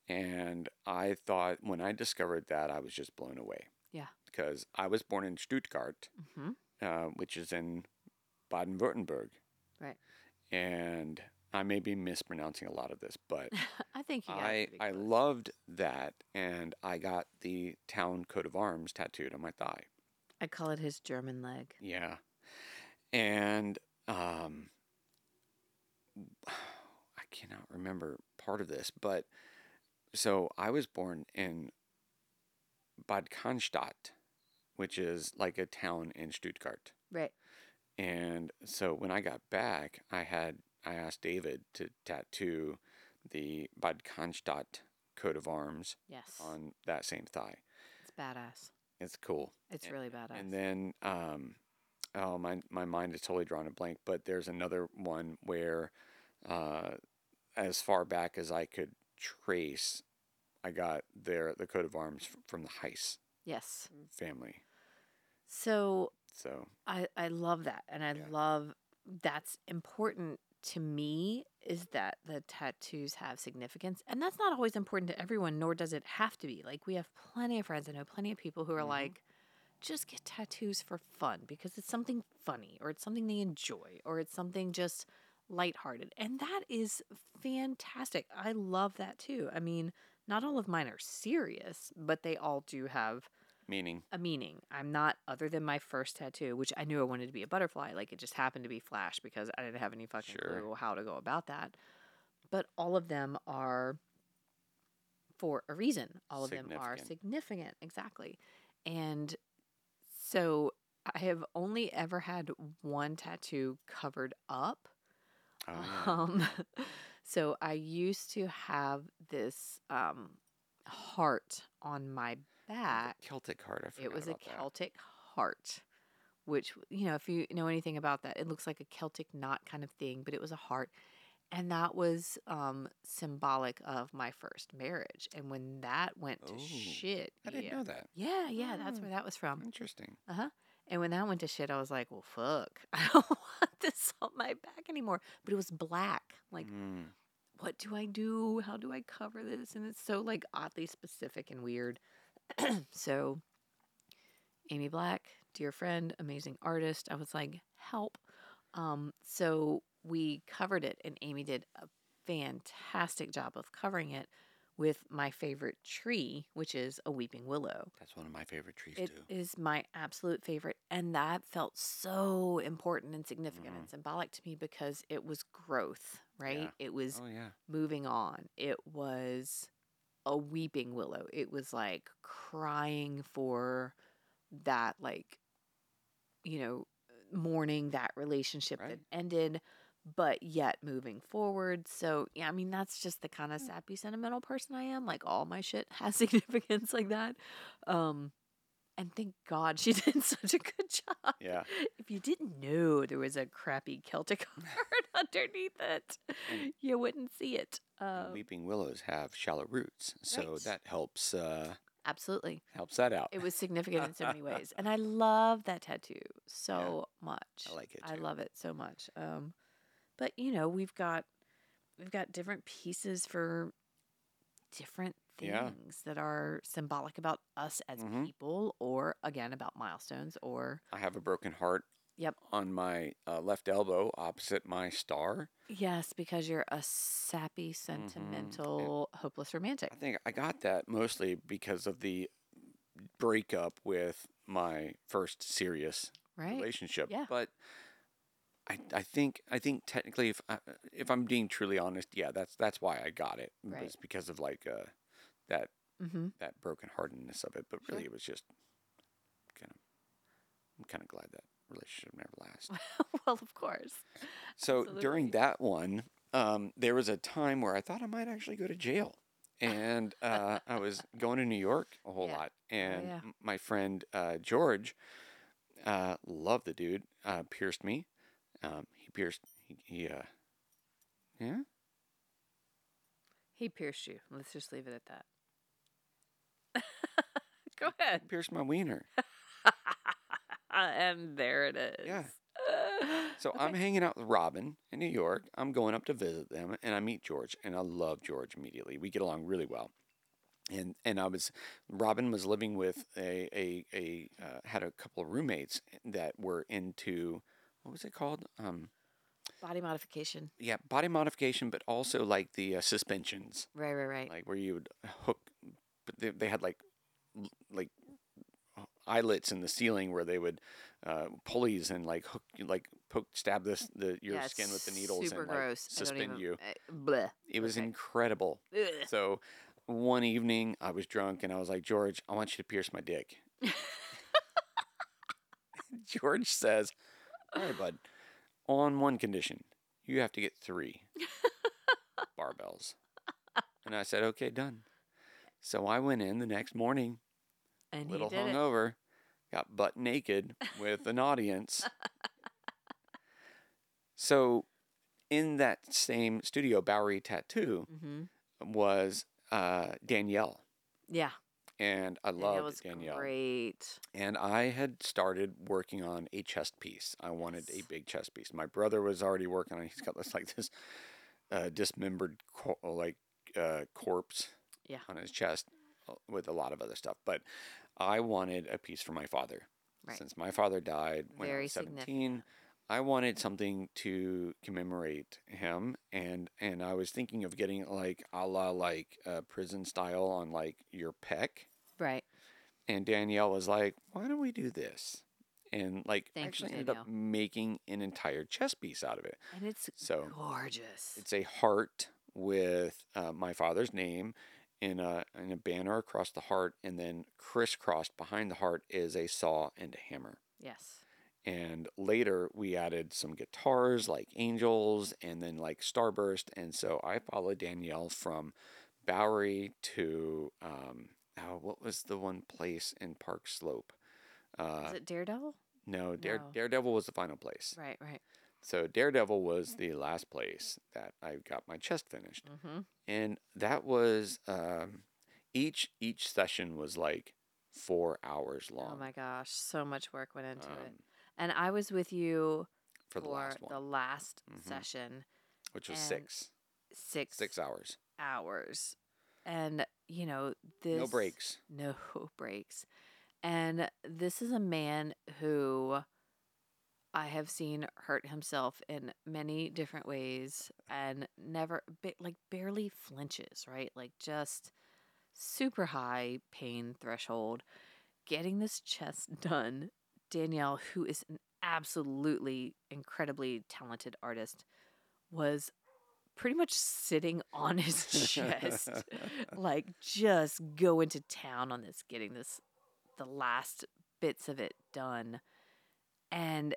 And I thought when I discovered that, I was just blown away. Yeah. Because I was born in Stuttgart, hmm uh, which is in Baden Württemberg. Right. And I may be mispronouncing a lot of this, but I think you I I close. loved that, and I got the town coat of arms tattooed on my thigh. I call it his German leg. Yeah, and um, I cannot remember part of this, but so I was born in Bad Cannstatt, which is like a town in Stuttgart. Right. And so when I got back, I had I asked David to tattoo the Bad Cannstatt coat of arms Yes. on that same thigh. It's badass. It's cool. It's And- really badass. And then, um, oh my my mind is totally drawn a blank. But there's another one where, uh, as far back as I could trace, I got their the coat of arms from the Heiss yes. family. So So I, I love that. And I Yeah. love that's important to me is that the tattoos have significance. And that's not always important to everyone, nor does it have to be. Like we have plenty of friends, I know plenty of people who are Mhm. like, just get tattoos for fun because it's something funny or it's something they enjoy or it's something just lighthearted. And that is fantastic. I love that too. I mean, not all of mine are serious, but they all do have meaning, a meaning. I'm not other than my first tattoo, which I knew I wanted to be a butterfly. Like it just happened to be Flash because I didn't have any fucking Sure. clue how to go about that. But all of them are for a reason. All of them are Significant. Exactly. And so I have only ever had one tattoo covered up. oh. Um, so I used to have this um, heart on my back Celtic heart. I it was a that. Celtic heart, which, you know, if you know anything about that, it looks like a Celtic knot kind of thing, but it was a heart. And that was um, symbolic of my first marriage. And when that went to Oh, shit, I didn't yeah, know that. yeah, yeah, that's Oh. where that was from. Interesting. Uh huh. And when that went to shit, I was like, well, fuck, I don't want this on my back anymore. But it was black. Like, Mm. what do I do? How do I cover this? And it's so like oddly specific and weird. so, Amy Black, dear friend, amazing artist. I was like, help. Um, so we covered it, and Amy did a fantastic job of covering it with my favorite tree, which is a weeping willow. That's one of my favorite trees It too. is my absolute favorite. And that felt so important and significant Mhm. and symbolic to me because it was growth, right? Yeah. It was Oh yeah. moving on. It was a weeping willow. It was like crying for that, like, you know, mourning that relationship Right. that ended, but yet moving forward. So, yeah, I mean, that's just the kind of sappy, sentimental person I am. Like, all my shit has significance like that. Um, and thank God she did such a good job. Yeah. If you didn't know there was a crappy Celtic heart underneath it, And- you wouldn't see it. Um, weeping willows have shallow roots, so Right. that helps uh, absolutely. helps that out. It was significant in so many ways. And I love that tattoo so much. I like it I love it so much. Um, but you know, we've got we've got different pieces for different Yeah. things that are symbolic about us as Mhm. people or again about milestones or I have a broken heart Yep. on my uh, left elbow opposite my star. yes, because you're a sappy, sentimental, hopeless romantic. I think I got that mostly because of the breakup with my first serious Right. relationship. Yeah. But I, I think I think technically if I, if I'm being truly honest, yeah, that's that's why I got it. Right. It's because of like uh, that Mm-hmm. that broken heartedness of it. But really, Sure. it was just kind of. I'm kind of glad that relationship never lasted. well, of course. So during that one, um, there was a time where I thought I might actually go to jail. And uh, I was going to New York a whole Yeah. lot. And yeah. my friend uh, George, uh, loved the dude, uh, pierced me. Um, he pierced, he, he uh, yeah? He pierced you. Let's just leave it at that. Go ahead. Pierced my wiener. and there it is. Yeah. So I'm hanging out with Robin in New York. I'm going up to visit them, and I meet George, and I love George immediately. We get along really well. And and I was Robin was living with a a, a uh, had a couple of roommates that were into what was it called? Um, Body modification. yeah, body modification, but also like the uh, suspensions, Right, right, right. like where you would hook. But they, they had like l- like eyelets in the ceiling where they would uh, pulleys and like hook like poke stab this the your yeah, skin with the needles and like suspend even- you. uh, bleh. It was okay. incredible. Ugh. So one evening I was drunk and I was like, George, I want you to pierce my dick. George says, All right, bud, on one condition, you have to get three barbells. And I said, Okay, done. So I went in the next morning, and little did it. hungover, got butt naked with an audience. So in that same studio, Bowery Tattoo, Mm-hmm. was uh, Danielle. Yeah. And I loved Danielle. great. And I had started working on a chest piece. I wanted a big chest piece. My brother was already working on. it. He's got this like this uh, dismembered co- like uh, corpse Yeah. on his chest uh, with a lot of other stuff. But I wanted a piece for my father. Right. Since my father died when I Very was seventeen, significant. I wanted something to commemorate him, and and I was thinking of getting like a la like uh, prison style on like your pec. Right. And Danielle was like, "Why don't we do this?" And like Thank you, actually ended up making an entire chest piece out of it. And it's So gorgeous. it's a heart with uh, my father's name in a in a banner across the heart, and then crisscrossed behind the heart is a saw and a hammer. yes. And later we added some guitars like Angels and then like Starburst. And so I followed Danielle from Bowery to um, oh, what was the one place in Park Slope? Uh, Is it Daredevil? no, Dare, no. Daredevil was the final place. Right, right. So Daredevil was the last place that I got my chest finished, Mm-hmm. and that was um, each each session was like four hours long. Oh my gosh, so much work went into it. And I was with you for for the last one, the last Mhm. session, which was six six six hours. hours. And you know, this No breaks. no breaks. And this is a man who I have seen hurt himself in many different ways and never like barely flinches, right? Like just super high pain threshold getting this chest done. Danielle, who is an absolutely incredibly talented artist, was pretty much sitting on his chest like just going to town on this getting this the last bits of it done. And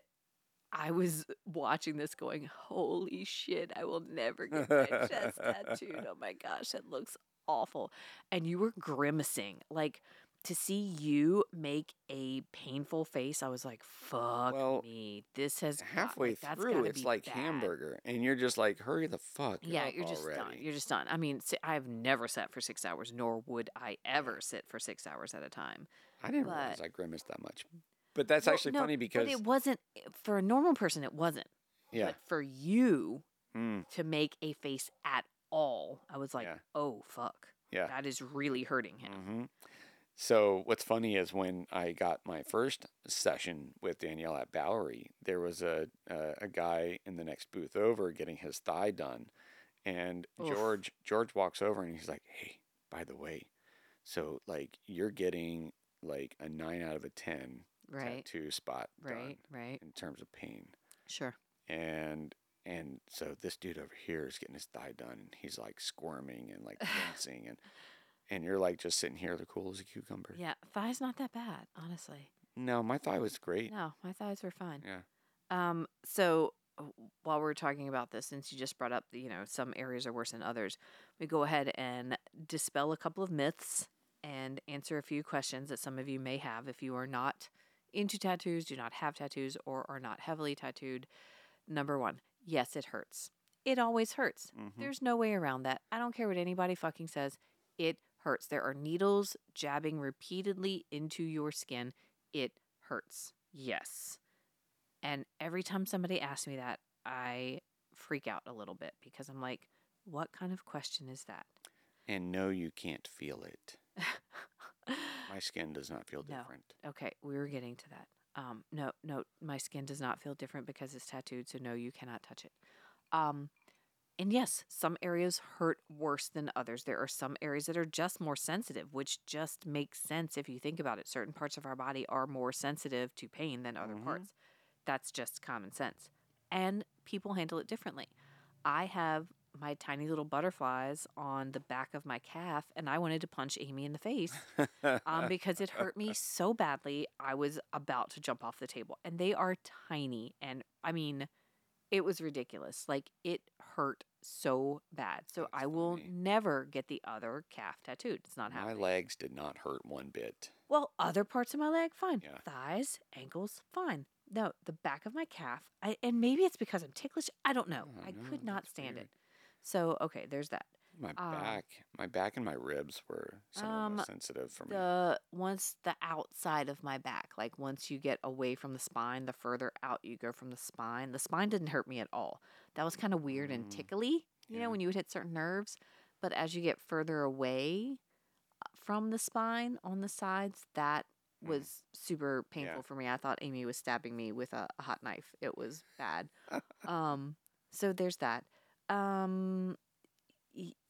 i was watching this going holy shit i will never get my chest tattooed. Oh my gosh that looks awful. And you were grimacing like to see you make a painful face i was like fuck Well, me this has got- halfway like, through it's like bad." hamburger and you're just like hurry the fuck Yeah, you're just done. You're just done. I mean, I've never sat for six hours, nor would I ever sit for six hours at a time. i didn't realize i grimaced that much but that's Well, actually no, funny because but it wasn't for a normal person. It wasn't. yeah But for you mm, to make a face at all, I was like, Yeah. oh fuck, yeah that is really hurting him. hmm so what's funny is when i got my first session with danielle at bowery there was a a, a guy in the next booth over getting his thigh done and Oof. george george walks over and he's like hey by the way so like you're getting like a nine out of a ten Right, tattoo spot right, right. in terms of pain. Sure. And and so this dude over here is getting his thigh done and he's like squirming and like wincing and and you're like just sitting here the cool as a cucumber. Yeah, thigh's not that bad, honestly. No, my thigh was great. No, my thighs were fine. Yeah. Um, so uh, while we're talking about this, since you just brought up, you know, some areas are worse than others, we go ahead and dispel a couple of myths and answer a few questions that some of you may have if you are not into tattoos, do not have tattoos, or are not heavily tattooed. Number one, yes, it hurts. It always hurts. Mhm. There's no way around that. I don't care what anybody fucking says. It hurts. There are needles jabbing repeatedly into your skin. It hurts. Yes. And every time somebody asks me that, I freak out a little bit because I'm like, what kind of question is that? And no, you can't feel it. My skin does not feel No. different. okay, we were getting to that. Um, no, no, my skin does not feel different because it's tattooed, so no, you cannot touch it. Um, and yes, some areas hurt worse than others. There are some areas that are just more sensitive, which just makes sense if you think about it. Certain parts of our body are more sensitive to pain than other Mhm. parts. That's just common sense. And people handle it differently. I have my tiny little butterflies on the back of my calf, and I wanted to punch Amy in the face um, because it hurt me so badly. I was about to jump off the table, and they are tiny. And I mean, it was ridiculous. Like, it hurt so bad. So That's I will funny. never get the other calf tattooed. It's not My happening. My legs did not hurt one bit. Well, other parts of my leg, fine. Yeah. Thighs, ankles, fine. No, the back of my calf, I, and maybe it's because I'm ticklish. I don't know. Oh, I no, could not that's stand weird. it. So, okay, there's that. My Um, back, my back and my ribs were some of the Um, most sensitive for me. The once the outside of my back, like once you get away from the spine, the further out you go from the spine. The spine didn't hurt me at all. That was kind of weird and Mm, tickly, you yeah. know, when you would hit certain nerves. But as you get further away uh, from the spine on the sides, that Mm. was super painful for me. I thought Amy was stabbing me with a, a hot knife. It was bad. um, so there's that. Um,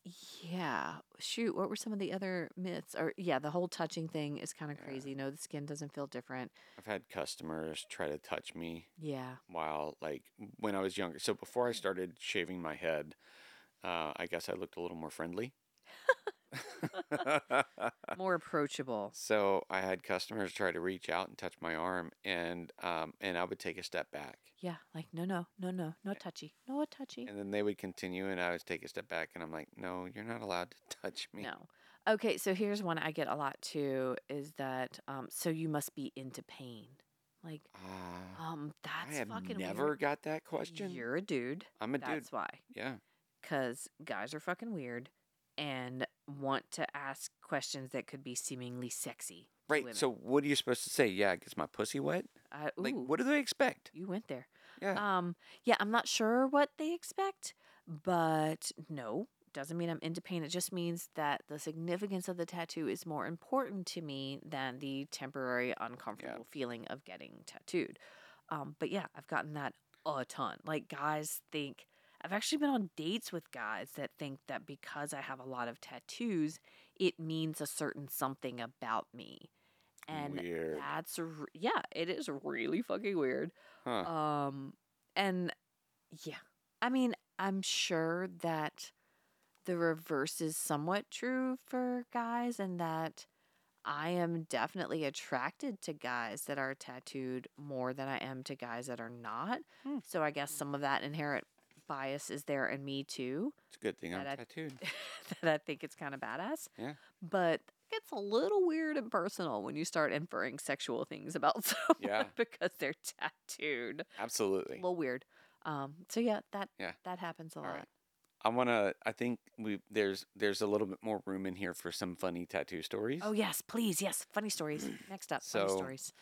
yeah. Shoot, what were some of the other myths? Or yeah, the whole touching thing is kind of Yeah. crazy. No, the skin doesn't feel different. I've had customers try to touch me Yeah. while, like, when I was younger. So before I started shaving my head, uh, I guess I looked a little more friendly. More approachable. so I had customers try to reach out and touch my arm, and um, and I would take a step back, Yeah, like no, no, no, no, no touchy, no touchy. and then they would continue, and I would take a step back, and I'm like, no, you're not allowed to touch me. No. Okay, so here's one I get a lot too is that um so you must be into pain. Like Ah, um I have fucking never weird. got that question. You're a dude. I'm a dude. That's why. Yeah. Cuz guys are fucking weird and want to ask questions that could be seemingly sexy. Right. women. So what are you supposed to say? Yeah, it gets my pussy wet. I, Like, ooh, what do they expect? you went there. Yeah. Um, yeah, I'm not sure what they expect, but no, doesn't mean I'm into pain. It just means that the significance of the tattoo is more important to me than the temporary uncomfortable feeling of getting tattooed. Um, but yeah, I've gotten that a ton. Like guys think I've actually been on dates with guys that think that because I have a lot of tattoos, it means a certain something about me. And Weird. that's r- yeah, it is really fucking weird. Huh. Um, and yeah, I mean, I'm sure that the reverse is somewhat true for guys, and that I am definitely attracted to guys that are tattooed more than I am to guys that are not. Hmm. So I guess some of that inherent bias is there in me too, It's a good thing I'm I- tattooed. that I think it's kind of badass. Yeah. But it gets a little weird and personal when you start inferring sexual things about someone Yeah. because they're tattooed Absolutely. a little weird. Um, so yeah, that Yeah. that happens a All lot. right. I wanna. I think we there's there's a little bit more room in here for some funny tattoo stories. Oh yes, please, yes, funny stories. Next up, funny stories.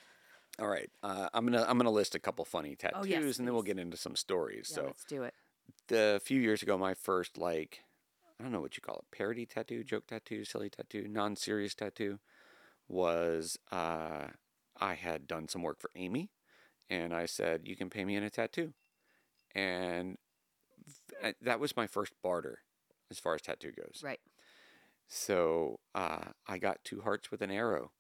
All right. Uh, I'm gonna I'm gonna list a couple funny tattoos, Oh, yes, and then we'll get into some stories. Yeah, so let's do it. A few years ago, my first like I don't know what you call it, parody tattoo, joke tattoo, silly tattoo, non-serious tattoo, was uh, I had done some work for Amy, and I said you can pay me in a tattoo, and th- that was my first barter as far as tattoo goes. Right. So uh, I got two hearts with an arrow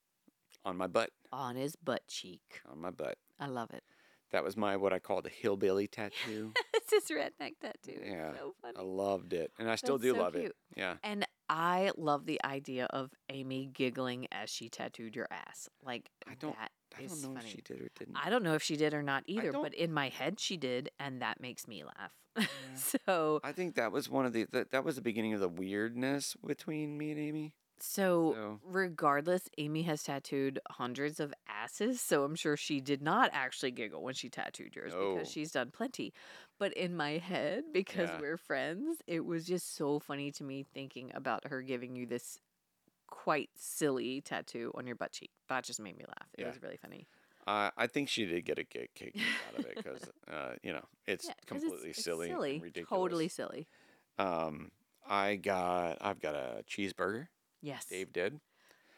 on my butt, On his butt cheek. on my butt. I love it. That was my what I called a hillbilly tattoo. it's his redneck tattoo. Yeah, so. I loved it, and I still That's do so love it. Yeah. And I love the idea of Amy giggling as she tattooed your ass. Like I don't- that I don't know funny. if she did or didn't. I don't know if she did or not either, but in my head she did, and that makes me laugh. so, I think that was one of the that, that was the beginning of the weirdness between me and Amy. So So- regardless, Amy has tattooed hundreds of asses, so I'm sure she did not actually giggle when she tattooed yours No. because she's done plenty. But in my head, because Yeah. we're friends, it was just so funny to me thinking about her giving you this quite silly tattoo on your butt cheek. That just made me laugh. It Yeah. was really funny. Uh, I think she did get a kick, kick out of it because uh, you know it's Yeah, completely it's silly, and silly, ridiculous. totally silly. Um, I got I've got a cheeseburger. Yes, Dave did.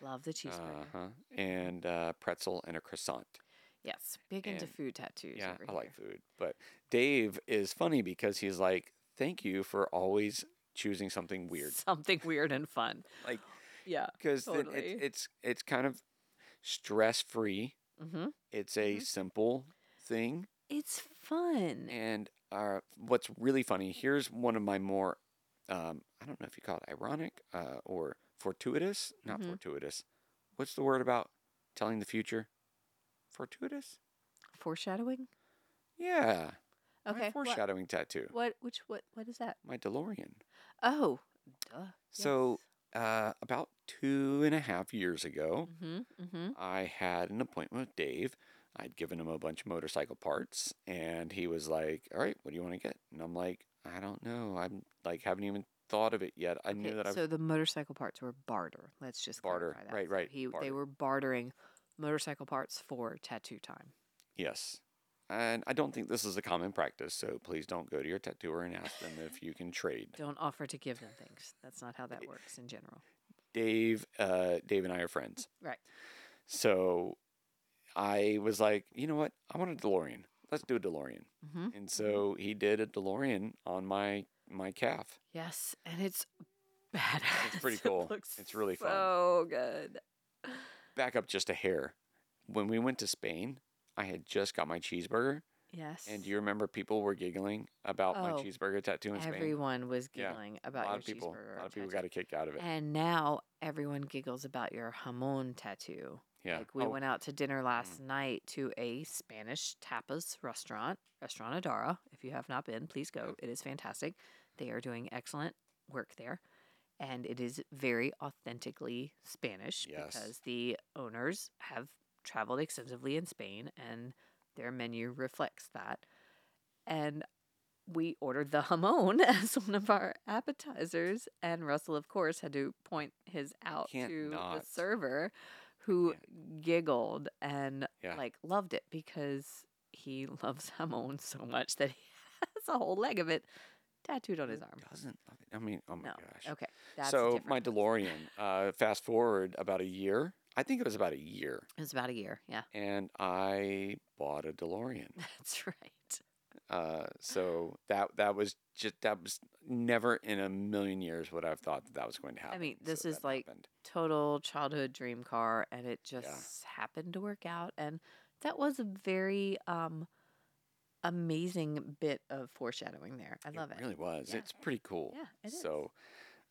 love the cheeseburger. Uh huh. And uh, pretzel and a croissant. Yes, big into food tattoos. Yeah, I like food. But Dave is funny because he's like, "Thank you for always choosing something weird." Something weird and fun. Like Yeah. because Totally. it's it's it's kind of stress free. Mm-hmm. It's a Mhm. simple thing, It's fun. and uh, what's really funny here's one of my more um, I don't know if you call it ironic uh, or fortuitous. Not Mhm. fortuitous. What's the word about telling the future? Fortuitous. Foreshadowing. Yeah. my Okay. what- foreshadowing tattoo. What? Which? What? What is that? My DeLorean. Oh. Duh. So, uh, about two and a half years ago, Mm-hmm. Mm-hmm. I had an appointment with Dave. I'd given him a bunch of motorcycle parts, and he was like, "All right, what do you want to get?" And I'm like, "I don't know. I'm like haven't even thought of it yet. I knew that I so the motorcycle parts were barter. Let's just Barter, that. right, So right, He, they were bartering motorcycle parts for tattoo time. yes." And I don't think this is a common practice, so please don't go to your tattooer and ask them if you can trade. Don't offer to give them things. That's not how that works in general. Dave, uh, Dave and I are friends. Right. So I was like, you know what? I want a DeLorean. Let's do a DeLorean. Mm-hmm. And so he did a DeLorean on my my calf. Yes, and it's badass. It's pretty It cool. looks It's really fun. So good. Back up just a hair. When we went to Spain, I had just got my cheeseburger. Yes. And do you remember people were giggling about my Oh, cheeseburger tattoo in Spain? Everyone was Yeah, giggling a about lot your of people, cheeseburger. a lot of people tattoo. got a kick out of it. And now everyone giggles about your jamon tattoo. yeah. Like we Oh, went out to dinner last mm. night to a Spanish tapas restaurant, Restaurant Adara. If you have not been, please go. It is fantastic. They are doing excellent work there. And it is very authentically Spanish Yes. because the owners have traveled extensively in Spain and their menu reflects that. And we ordered the jamon as one of our appetizers, and Russell, of course, had to point his out to the server, who giggled and Yeah. like loved it because he loves jamon so much that he has a whole leg of it tattooed on his arm. Doesn't love it. I mean, oh my No, gosh. okay, that's so different my. DeLorean. Uh, fast forward about a year. I think it was about a year, It was about a year. Yeah, and I bought a DeLorean. that's right. Uh, so that that was just that was never in a million years would I have thought that that was going to happen. I mean, So this is like- happened. Total childhood dream car, and it just happened to work out. And that was a very um amazing bit of foreshadowing there. I love it. really was. Yeah. It's pretty cool. Yeah, it is. So,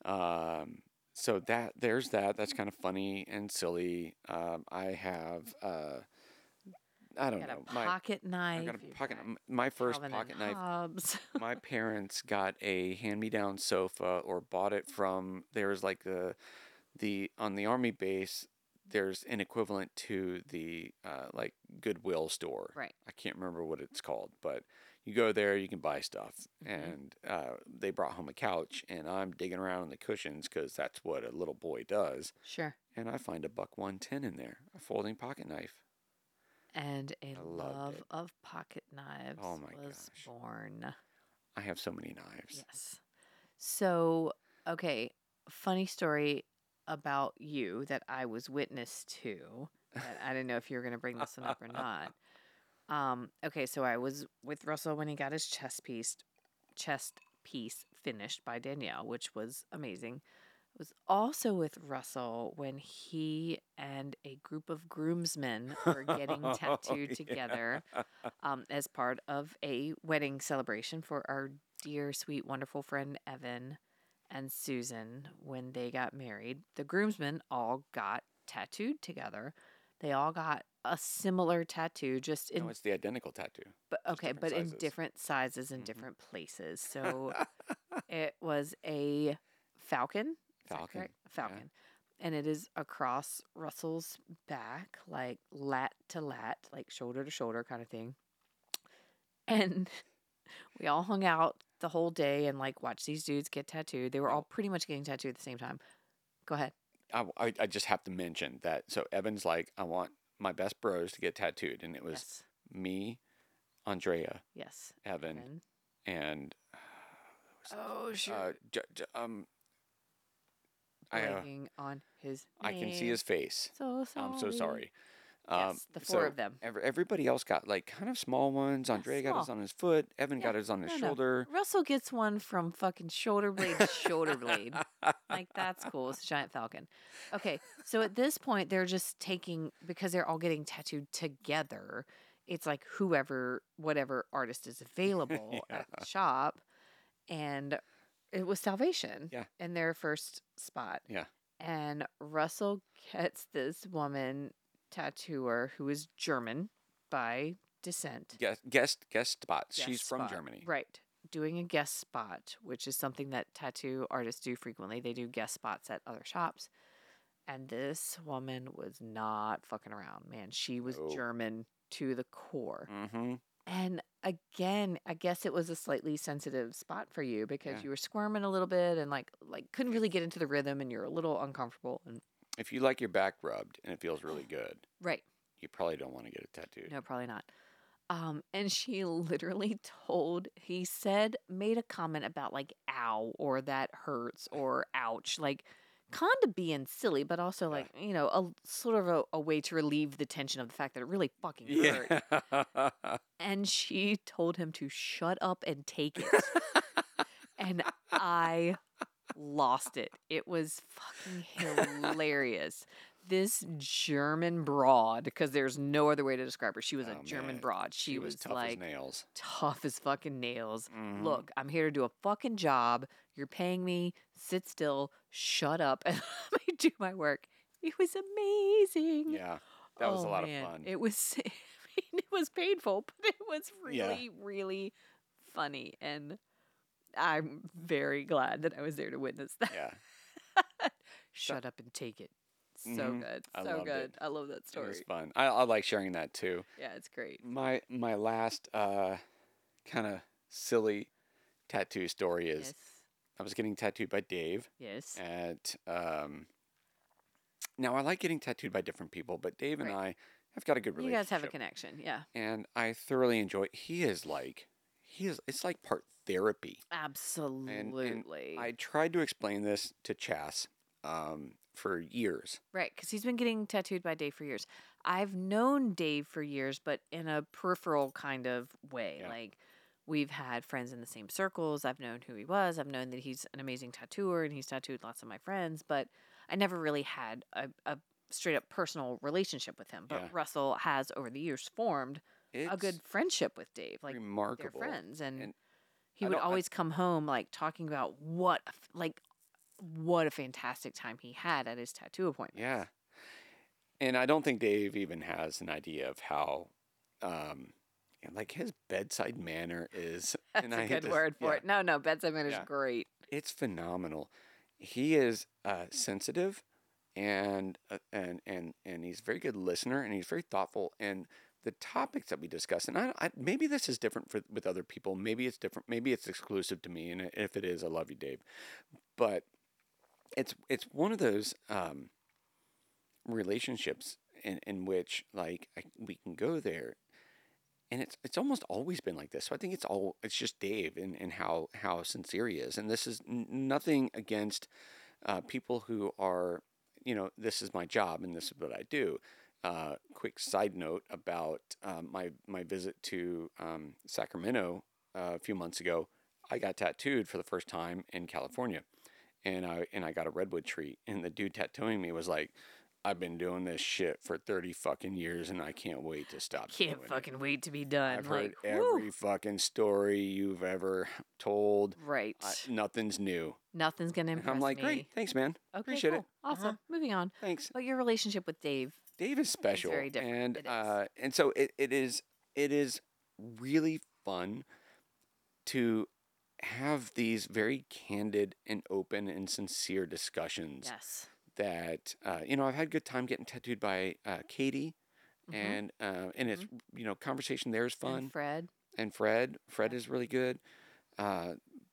um, so that there's that. That's kind of funny and silly. Um, I have uh, I don't know my pocket knife. I got a pocket. got My first Calvin pocket knife. My parents got a hand-me-down sofa or bought it from there's like the the on the army base there's an equivalent to the uh, like goodwill store right. i can't remember what it's called but you go there you can buy stuff Mhm. and uh, they brought home a couch and i'm digging around in the cushions because that's what a little boy does Sure. and i find a buck 110 in there a folding pocket knife And a love it. of pocket knives Oh my was gosh. born. i have so many knives Yes. So, okay, funny story about you that I was witness to. I didn't know if you were going to bring this one up or not. Um, okay, so I was with Russell when he got his chest piece, chest piece finished by Danielle, which was amazing. I was also with Russell when he and a group of groomsmen were getting Oh, tattooed yeah. together um, as part of a wedding celebration for our dear, sweet, wonderful friend Evan and Susan when they got married. The groomsmen all got tattooed together. They all got a similar tattoo, just in no it's the identical tattoo but okay, but in different sizes in Mhm. different places. So it was a falcon. That Falcon, yeah. Falcon. And it is across Russell's back, like lat to lat, like shoulder to shoulder kind of thing. And we all hung out the whole day and like watched these dudes get tattooed. They were all pretty much getting tattooed at the same time. Go ahead. I, I, I just have to mention that. So Evan's like, I want my best bros to get tattooed, and it was yes. me, Andrea, Yes. Evan, Evan. and Oh, sure. uh, j- j- um, I uh, on his I can see his face. So sorry. I'm so sorry. Um, yes, the four so of them. Every, everybody else got like kind of small ones. Yeah, Andre got his on his foot. Evan Yeah, got his on his no, no. shoulder. Russell gets one from fucking shoulder blade to shoulder blade. Like that's cool. It's a giant falcon. Okay, so at this point they're just taking because they're all getting tattooed together. It's like whoever, whatever artist is available at the shop, and it was Salvation. Yeah. in their first spot. Yeah. and Russell gets this woman tattooer who is German by descent. guest guest guest spot. She's guest from. Germany. Right. Doing a guest spot, which is something that tattoo artists do frequently. They do guest spots at other shops. And this woman was not fucking around, man. She was No. German to the core. Mm-hmm. And again, I guess it was a slightly sensitive spot for you because Yeah. you were squirming a little bit and like like couldn't really get into the rhythm and you're a little uncomfortable and If you like your back rubbed and it feels really good, right. you probably don't want to get a tattoo. No, probably not. Um, and she literally told, he said, made a comment about like, ow, or that hurts, or ouch. Like, kind of being silly, but also like, you know, a sort of a, a way to relieve the tension of the fact that it really fucking hurt. Yeah. And she told him to shut up and take it. and I lost it. It was fucking hilarious. This German broad, because there's no other way to describe her. She was Oh, a German man. broad. She, was, tough like as nails. tough as fucking nails. Mhm. Look, I'm here to do a fucking job. You're paying me. Sit still. Shut up and let me do my work. It was amazing. Yeah, that was a Oh, lot man. of fun. It was. I mean, it was painful, but it was Yeah. really, really funny, and I'm very glad that I was there to witness that. yeah, Shut up and take it. So Mhm. good, I so loved good. it. I love that story. it was fun. I, I like sharing that too. Yeah, it's great. My my last uh, kind of silly tattoo story is Yes, I was getting tattooed by Dave yes. at um. Now I like getting tattooed by different people, but Dave and I have got a good relationship. You guys have a connection, yeah. and I thoroughly enjoy. it. He is like, he is. It's like part therapy. Absolutely. I tried to explain this to Chas um, for years. Right, because he's been getting tattooed by Dave for years. I've known Dave for years, but in a peripheral kind of way. Yeah. Like we've had friends in the same circles. I've known who he was. I've known that he's an amazing tattooer and he's tattooed lots of my friends, but I never really had a, a straight up personal relationship with him. But Yeah. Russell has over the years formed It's a good friendship with Dave. Like they're remarkable. friends and, and he I would don't- I- always come home like talking about what like what a fantastic time he had at his tattoo appointment. Yeah. And I don't think Dave even has an idea of how, um, like his bedside manner is. That's and a I good this- word for yeah, it. No, no, bedside manner is Yeah. great. It's phenomenal. He is uh, sensitive, and uh, and and and he's a very good listener, and he's very thoughtful. And the topics that we discuss, and I, I maybe this is different for with other people. Maybe it's different. Maybe it's exclusive to me. And if it is, I love you, Dave. But it's it's one of those um, relationships in, in which like I, we can go there and it's it's almost always been like this. So I think it's all it's just Dave and, and how how sincere he is. And this is n- nothing against uh, people who are you know this is my job and this is what I do. Uh, quick side note about um, my my visit to um, Sacramento uh, a few months ago. I got tattooed for the first time in California, and I and I got a redwood tree. And the dude tattooing me was like, "I've been doing this shit for thirty fucking years, and I can't wait to stop." Can't doing it." fucking wait to be done. I've heard like, every fucking story you've ever told. right. I, nothing's new. Nothing's gonna And impress I'm like, me. great, thanks, man. Okay, appreciate it. Awesome. Uh-huh. Moving on. Thanks. But your relationship with Dave, Dave is special, very different. and It is. uh, and so it, it is it is really fun to have these very candid and open and sincere discussions yes. that uh, you know I've had a good time getting tattooed by uh, Katie, Mhm. and uh, and it's you know conversation there is fun. And Fred. and Fred. Fred is really good.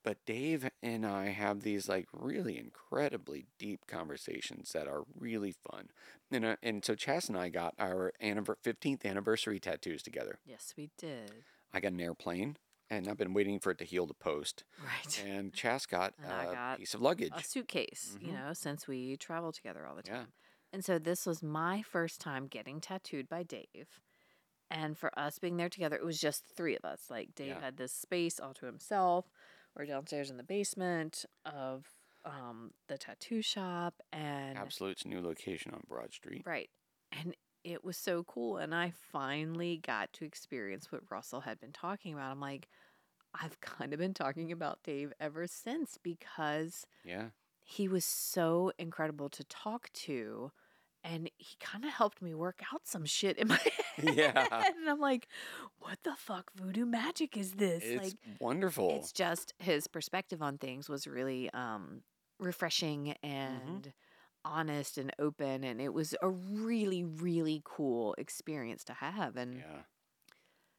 But Dave and I have these like really incredibly deep conversations that are really fun. And, uh, and so Chas and I got our anniver- 15th anniversary tattoos together. Yes, we did. I got an airplane and I've been waiting for it to heal to post. Right. And Chas got And a got piece of luggage. A suitcase, you Mhm. know, since we travel together all the time. Yeah. And so this was my first time getting tattooed by Dave. And for us being there together, it was just three of us. Like Dave Yeah. had this space all to himself. We're downstairs in the basement of um, the tattoo shop and Absolute's new location on Broad Street. right. And it was so cool. And I finally got to experience what Russell had been talking about. I'm like, I've kind of been talking about Dave ever since because Yeah. he was so incredible to talk to and he kind of helped me work out some shit in my head Yeah. and i'm like what the fuck voodoo magic is this It's like wonderful. it's just his perspective on things was really um refreshing and honest and open and it was a really really cool experience to have and yeah.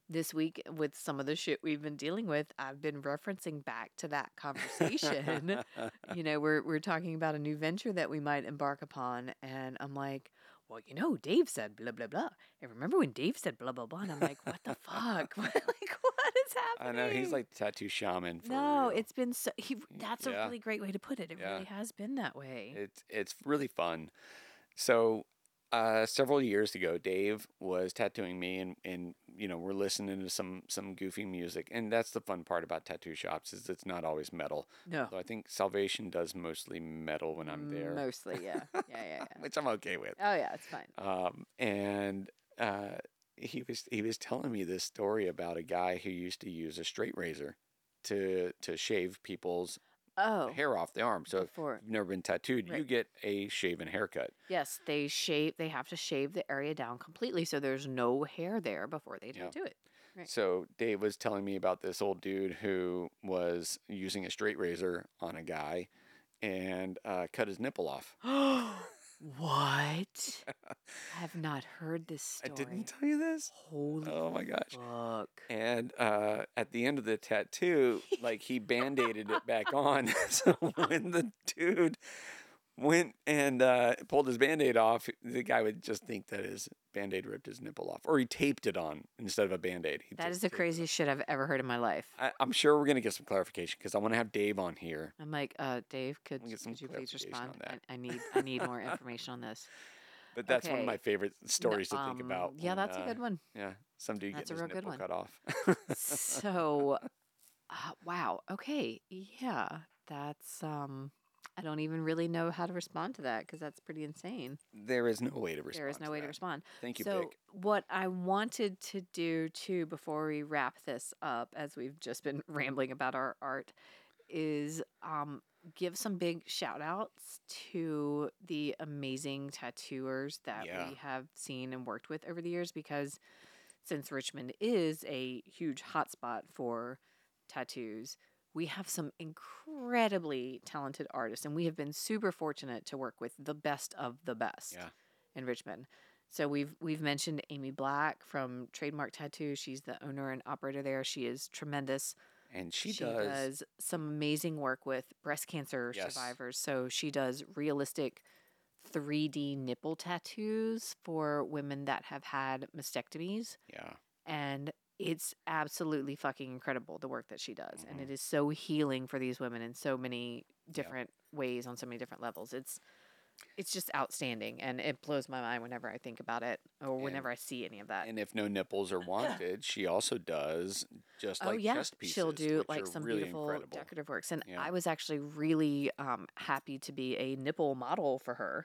this week with some of the shit we've been dealing with i've been referencing back to that conversation you know, we're we're talking about a new venture that we might embark upon, and I'm like, well, you know, Dave said blah blah blah, and remember when Dave said blah blah blah, and I'm like, what the fuck, like what is happening? I know he's like tattoo shaman. For no, real. it's been so. He that's a really great way to put it. It Yeah. really has been that way. It's it's really fun. So, uh, several years ago, Dave was tattooing me, and and you know we're listening to some some goofy music, and that's the fun part about tattoo shops is it's not always metal. no, So I think Salvation does mostly metal when I'm there, mostly, yeah, yeah, yeah, yeah. which I'm okay with. Oh yeah, it's fine. Um, and uh, he was he was telling me this story about a guy who used to use a straight razor to to shave people's Oh, hair off the arm. So if you've never been tattooed, you get a shaven haircut. yes, they shave. They have to shave the area down completely, so there's no hair there before they Yeah. it. Right. So Dave was telling me about this old dude who was using a straight razor on a guy and uh, cut his nipple off. what? I have not heard this story. I didn't tell you this. Holy Oh my gosh. fuck. And uh, at the end of the tattoo, like he band aided it back on. so when the dude went and uh, pulled his band aid off, the guy would just think that his band aid ripped his nipple off. Or he taped it on instead of a band aid. That is the craziest shit I've ever heard in my life. I, I'm sure we're going to get some clarification because I want to have Dave on here. I'm like, uh, Dave, could, get some could you please respond? I, I need I need more information on this. But that's one of my favorite No, stories to think um, about. Yeah, when, that's a uh, good one. Yeah, some dude That's getting a his real good one. cut off. So, uh, wow. Okay. Yeah. That's, um, I don't even really know how to respond to that because that's pretty insane. there is no way to respond. there is no to way to respond. Thank you, so, what I wanted to do too before we wrap this up, as we've just been rambling about our art, is um, give some big shout outs to the amazing tattooers that Yeah. we have seen and worked with over the years because since Richmond is a huge hotspot for tattoos, we have some incredibly talented artists, and we have been super fortunate to work with the best of the best Yeah. in Richmond. So we've we've mentioned Amy Black from Trademark Tattoo. She's the owner and operator there. She is tremendous. And she, does. some amazing work with breast cancer Yes. survivors. So she does realistic 3D nipple tattoos for women that have had mastectomies Yeah. and it's absolutely fucking incredible the work that she does and Mhm. it is so healing for these women in so many different ways on so many different levels it's it's just outstanding and it blows my mind whenever i think about it or And- whenever i see any of that And if no nipples are wanted, she also does just oh like yeah chest pieces. she'll do like some really beautiful incredible. decorative works and Yeah. i was actually really um, happy to be a nipple model for her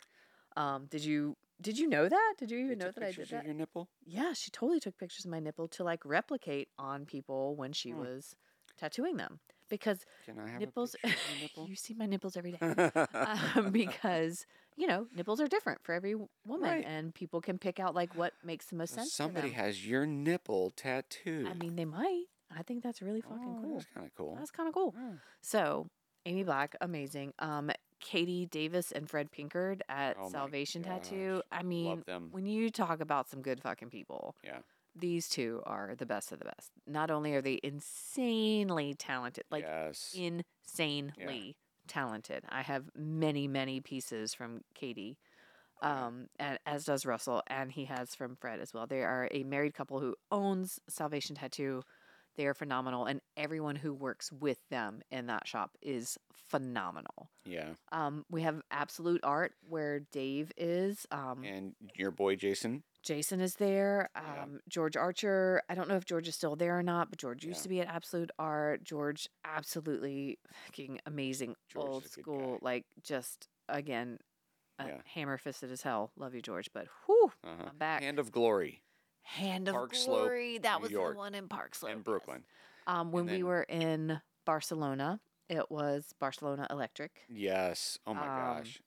um, did you did you know that did you even know that i did pictures of that Your nipple? Yeah, she totally took pictures of my nipple to like replicate on people when she Hmm. was tattooing them because Can I have nipples. nipple? you see my nipples every day um, because you know nipples are different for every woman, Right. and people can pick out like what makes the most sense. to Somebody has your nipple tattooed. I mean, they might. I think that's really fucking oh, cool. That's kind of cool. That's kind of cool. So, Amy Black, amazing. Um, Katie Davis and Fred Pinkard at Oh Salvation Tattoo. I mean, when you talk about some good fucking people, Yeah. these two are the best of the best. Not only are they insanely talented, like yes. insanely talented. I have many, many pieces from Katie, um, and as does Russell, and he has from Fred as well. They are a married couple who owns Salvation Tattoo. They are phenomenal, and everyone who works with them in that shop is phenomenal. Yeah. Um, we have Absolute Art where Dave is. Um, And your boy Jason. Jason is there. Yeah. Um, George Archer. I don't know if George is still there or not, but George used Yeah. to be at Absolute Art. George, absolutely fucking amazing, George old school, like just again, uh, Yeah. hammer fisted as hell. Love you, George, but whew, Uh-huh. I'm back. Hand of Glory Hand of Park Slope, Glory. that New was York, the one in Park Slope. and yes. Brooklyn. Um, when we were in Barcelona, it was Barcelona Electric. Yes. Oh my Um, gosh.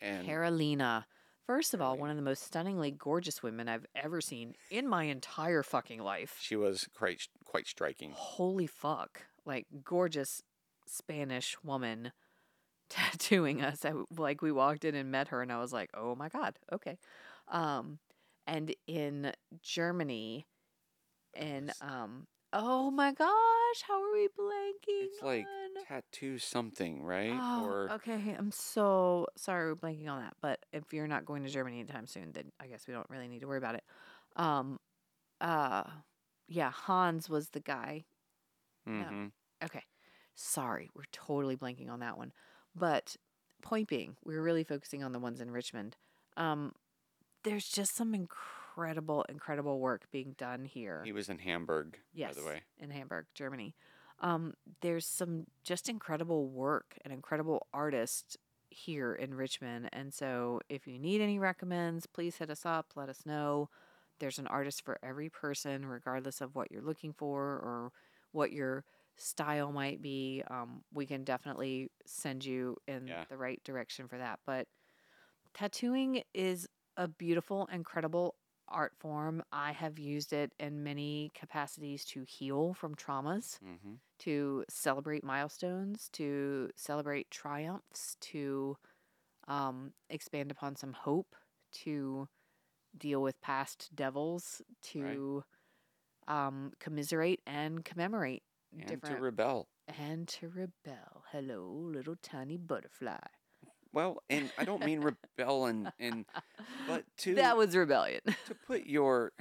And Carolina. First of all, one of the most stunningly gorgeous women I've ever seen in my entire fucking life. she was quite quite striking. Holy fuck. Like, gorgeous Spanish woman tattooing us. I, like, we walked in and met her, and I was like, oh my God, okay. Um, and in Germany, Yes. um, oh my gosh, how are we blanking? It's like on? tattoo something, right? Oh, or okay. I'm so sorry we're blanking on that. But if you're not going to Germany anytime soon, then I guess we don't really need to worry about it. Um, uh, yeah, Hans was the guy. Mm-hmm. Okay, sorry, we're totally blanking on that one. But point being, we're really focusing on the ones in Richmond. Um, there's just some incredible, incredible work being done here. he was in Hamburg, Yes, by the way. in Hamburg, Germany. Um, there's some just incredible work and incredible artists here in Richmond. And so if you need any recommends, please hit us up, let us know. There's an artist for every person, regardless of what you're looking for or what your style might be. Um, we can definitely send you in Yeah. the right direction for that. But tattooing is a beautiful, incredible art form. I have used it in many capacities to heal from traumas, hmm to celebrate milestones, to celebrate triumphs, to um, expand upon some hope, to deal with past devils, to um, commiserate and commemorate And different to rebel. and to rebel. Hello, little tiny butterfly. Well, and I don't mean rebel and, and but to that was rebellion. to put your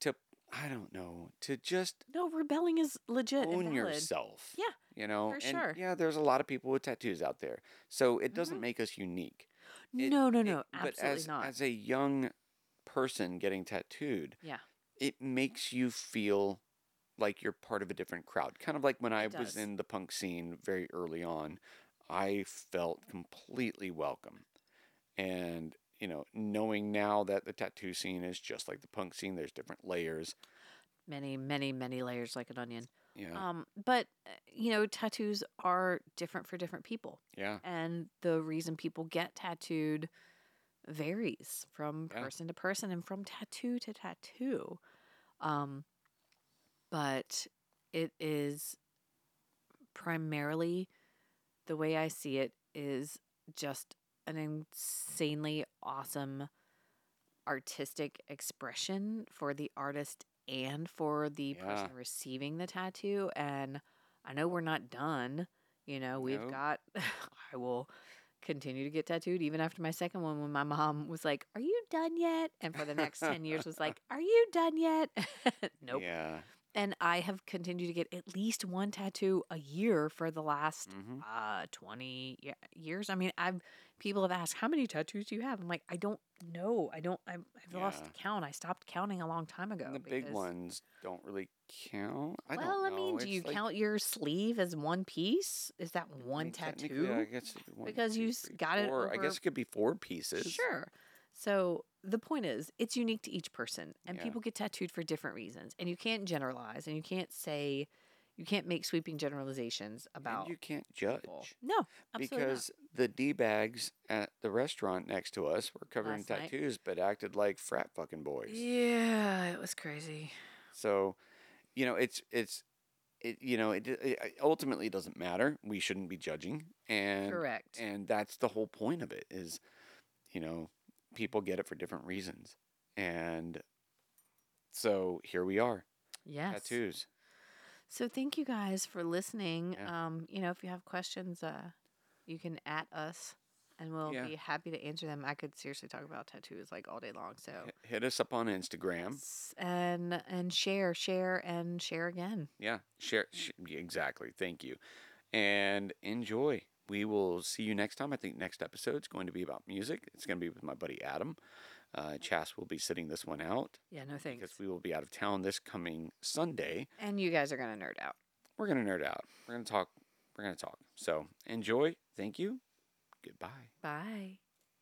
to I don't know to just no, rebelling is legit. own yourself. Yeah, you know, for and sure. yeah, there's a lot of people with tattoos out there, so it doesn't Mhm. make us unique. It- no, no, it- no, but absolutely as not. as a young person getting tattooed, Yeah. it makes you feel like you're part of a different crowd. Kind of like when I It was in the punk scene very early on, I felt completely welcome. And, you know, knowing now that the tattoo scene is just like the punk scene, there's different layers. many, many, many layers like an onion. Yeah. Um, but uh, you know, tattoos are different for different people, yeah. and the reason people get tattooed varies from Yeah. person to person and from tattoo to tattoo. Um, but it is primarily the way I see it is just an insanely awesome artistic expression for the artist and for the Yeah. person receiving the tattoo. And I know we're not done. You know, we've No. got, I will continue to get tattooed even after my second one when my mom was like, Are you done yet? And for the next 10 years was like, Are you done yet? nope. Yeah. And I have continued to get at least one tattoo a year for the last hmm uh 20 years. I mean, I've people have asked how many tattoos do you have? I'm like, I don't know. I don't I've, I've lost count. I stopped counting a long time ago. The big ones don't really count. I well, don't know. I mean, do you like- count your sleeve as one piece? Is that I one mean, technically, tattoo? I guess one, Because you got it four. I guess it could be four pieces. Sure. So the point is, it's unique to each person, and Yeah. people get tattooed for different reasons, and you can't generalize, and you can't say, you can't make sweeping generalizations about And you can't judge. people. No, absolutely not. because the d bags at the restaurant next to us were covered in Last night. tattoos, but acted like frat fucking boys. Yeah, it was crazy. So, you know, it's it's it you know it, it it ultimately doesn't matter. We shouldn't be judging, and Correct. and that's the whole point of it. Is you know people get it for different reasons, and so here we are, yes. tattoos. So thank you guys for listening. Yeah. Um, you know, if you have questions, uh, you can at us, and we'll Yeah. be happy to answer them. I could seriously talk about tattoos like all day long. So Hit, us up on Instagram. And and share, share, and share again. Yeah, share, sh- exactly. Thank you, and enjoy. We will see you next time. I think next episode is going to be about music. It's going to be with my buddy Adam. Uh, Chas will be sitting this one out Yeah, no thanks. because we will be out of town this coming Sunday. And you guys are gonna nerd out. We're gonna nerd out. We're gonna talk. We're gonna talk. So enjoy. Thank you. Goodbye. Bye.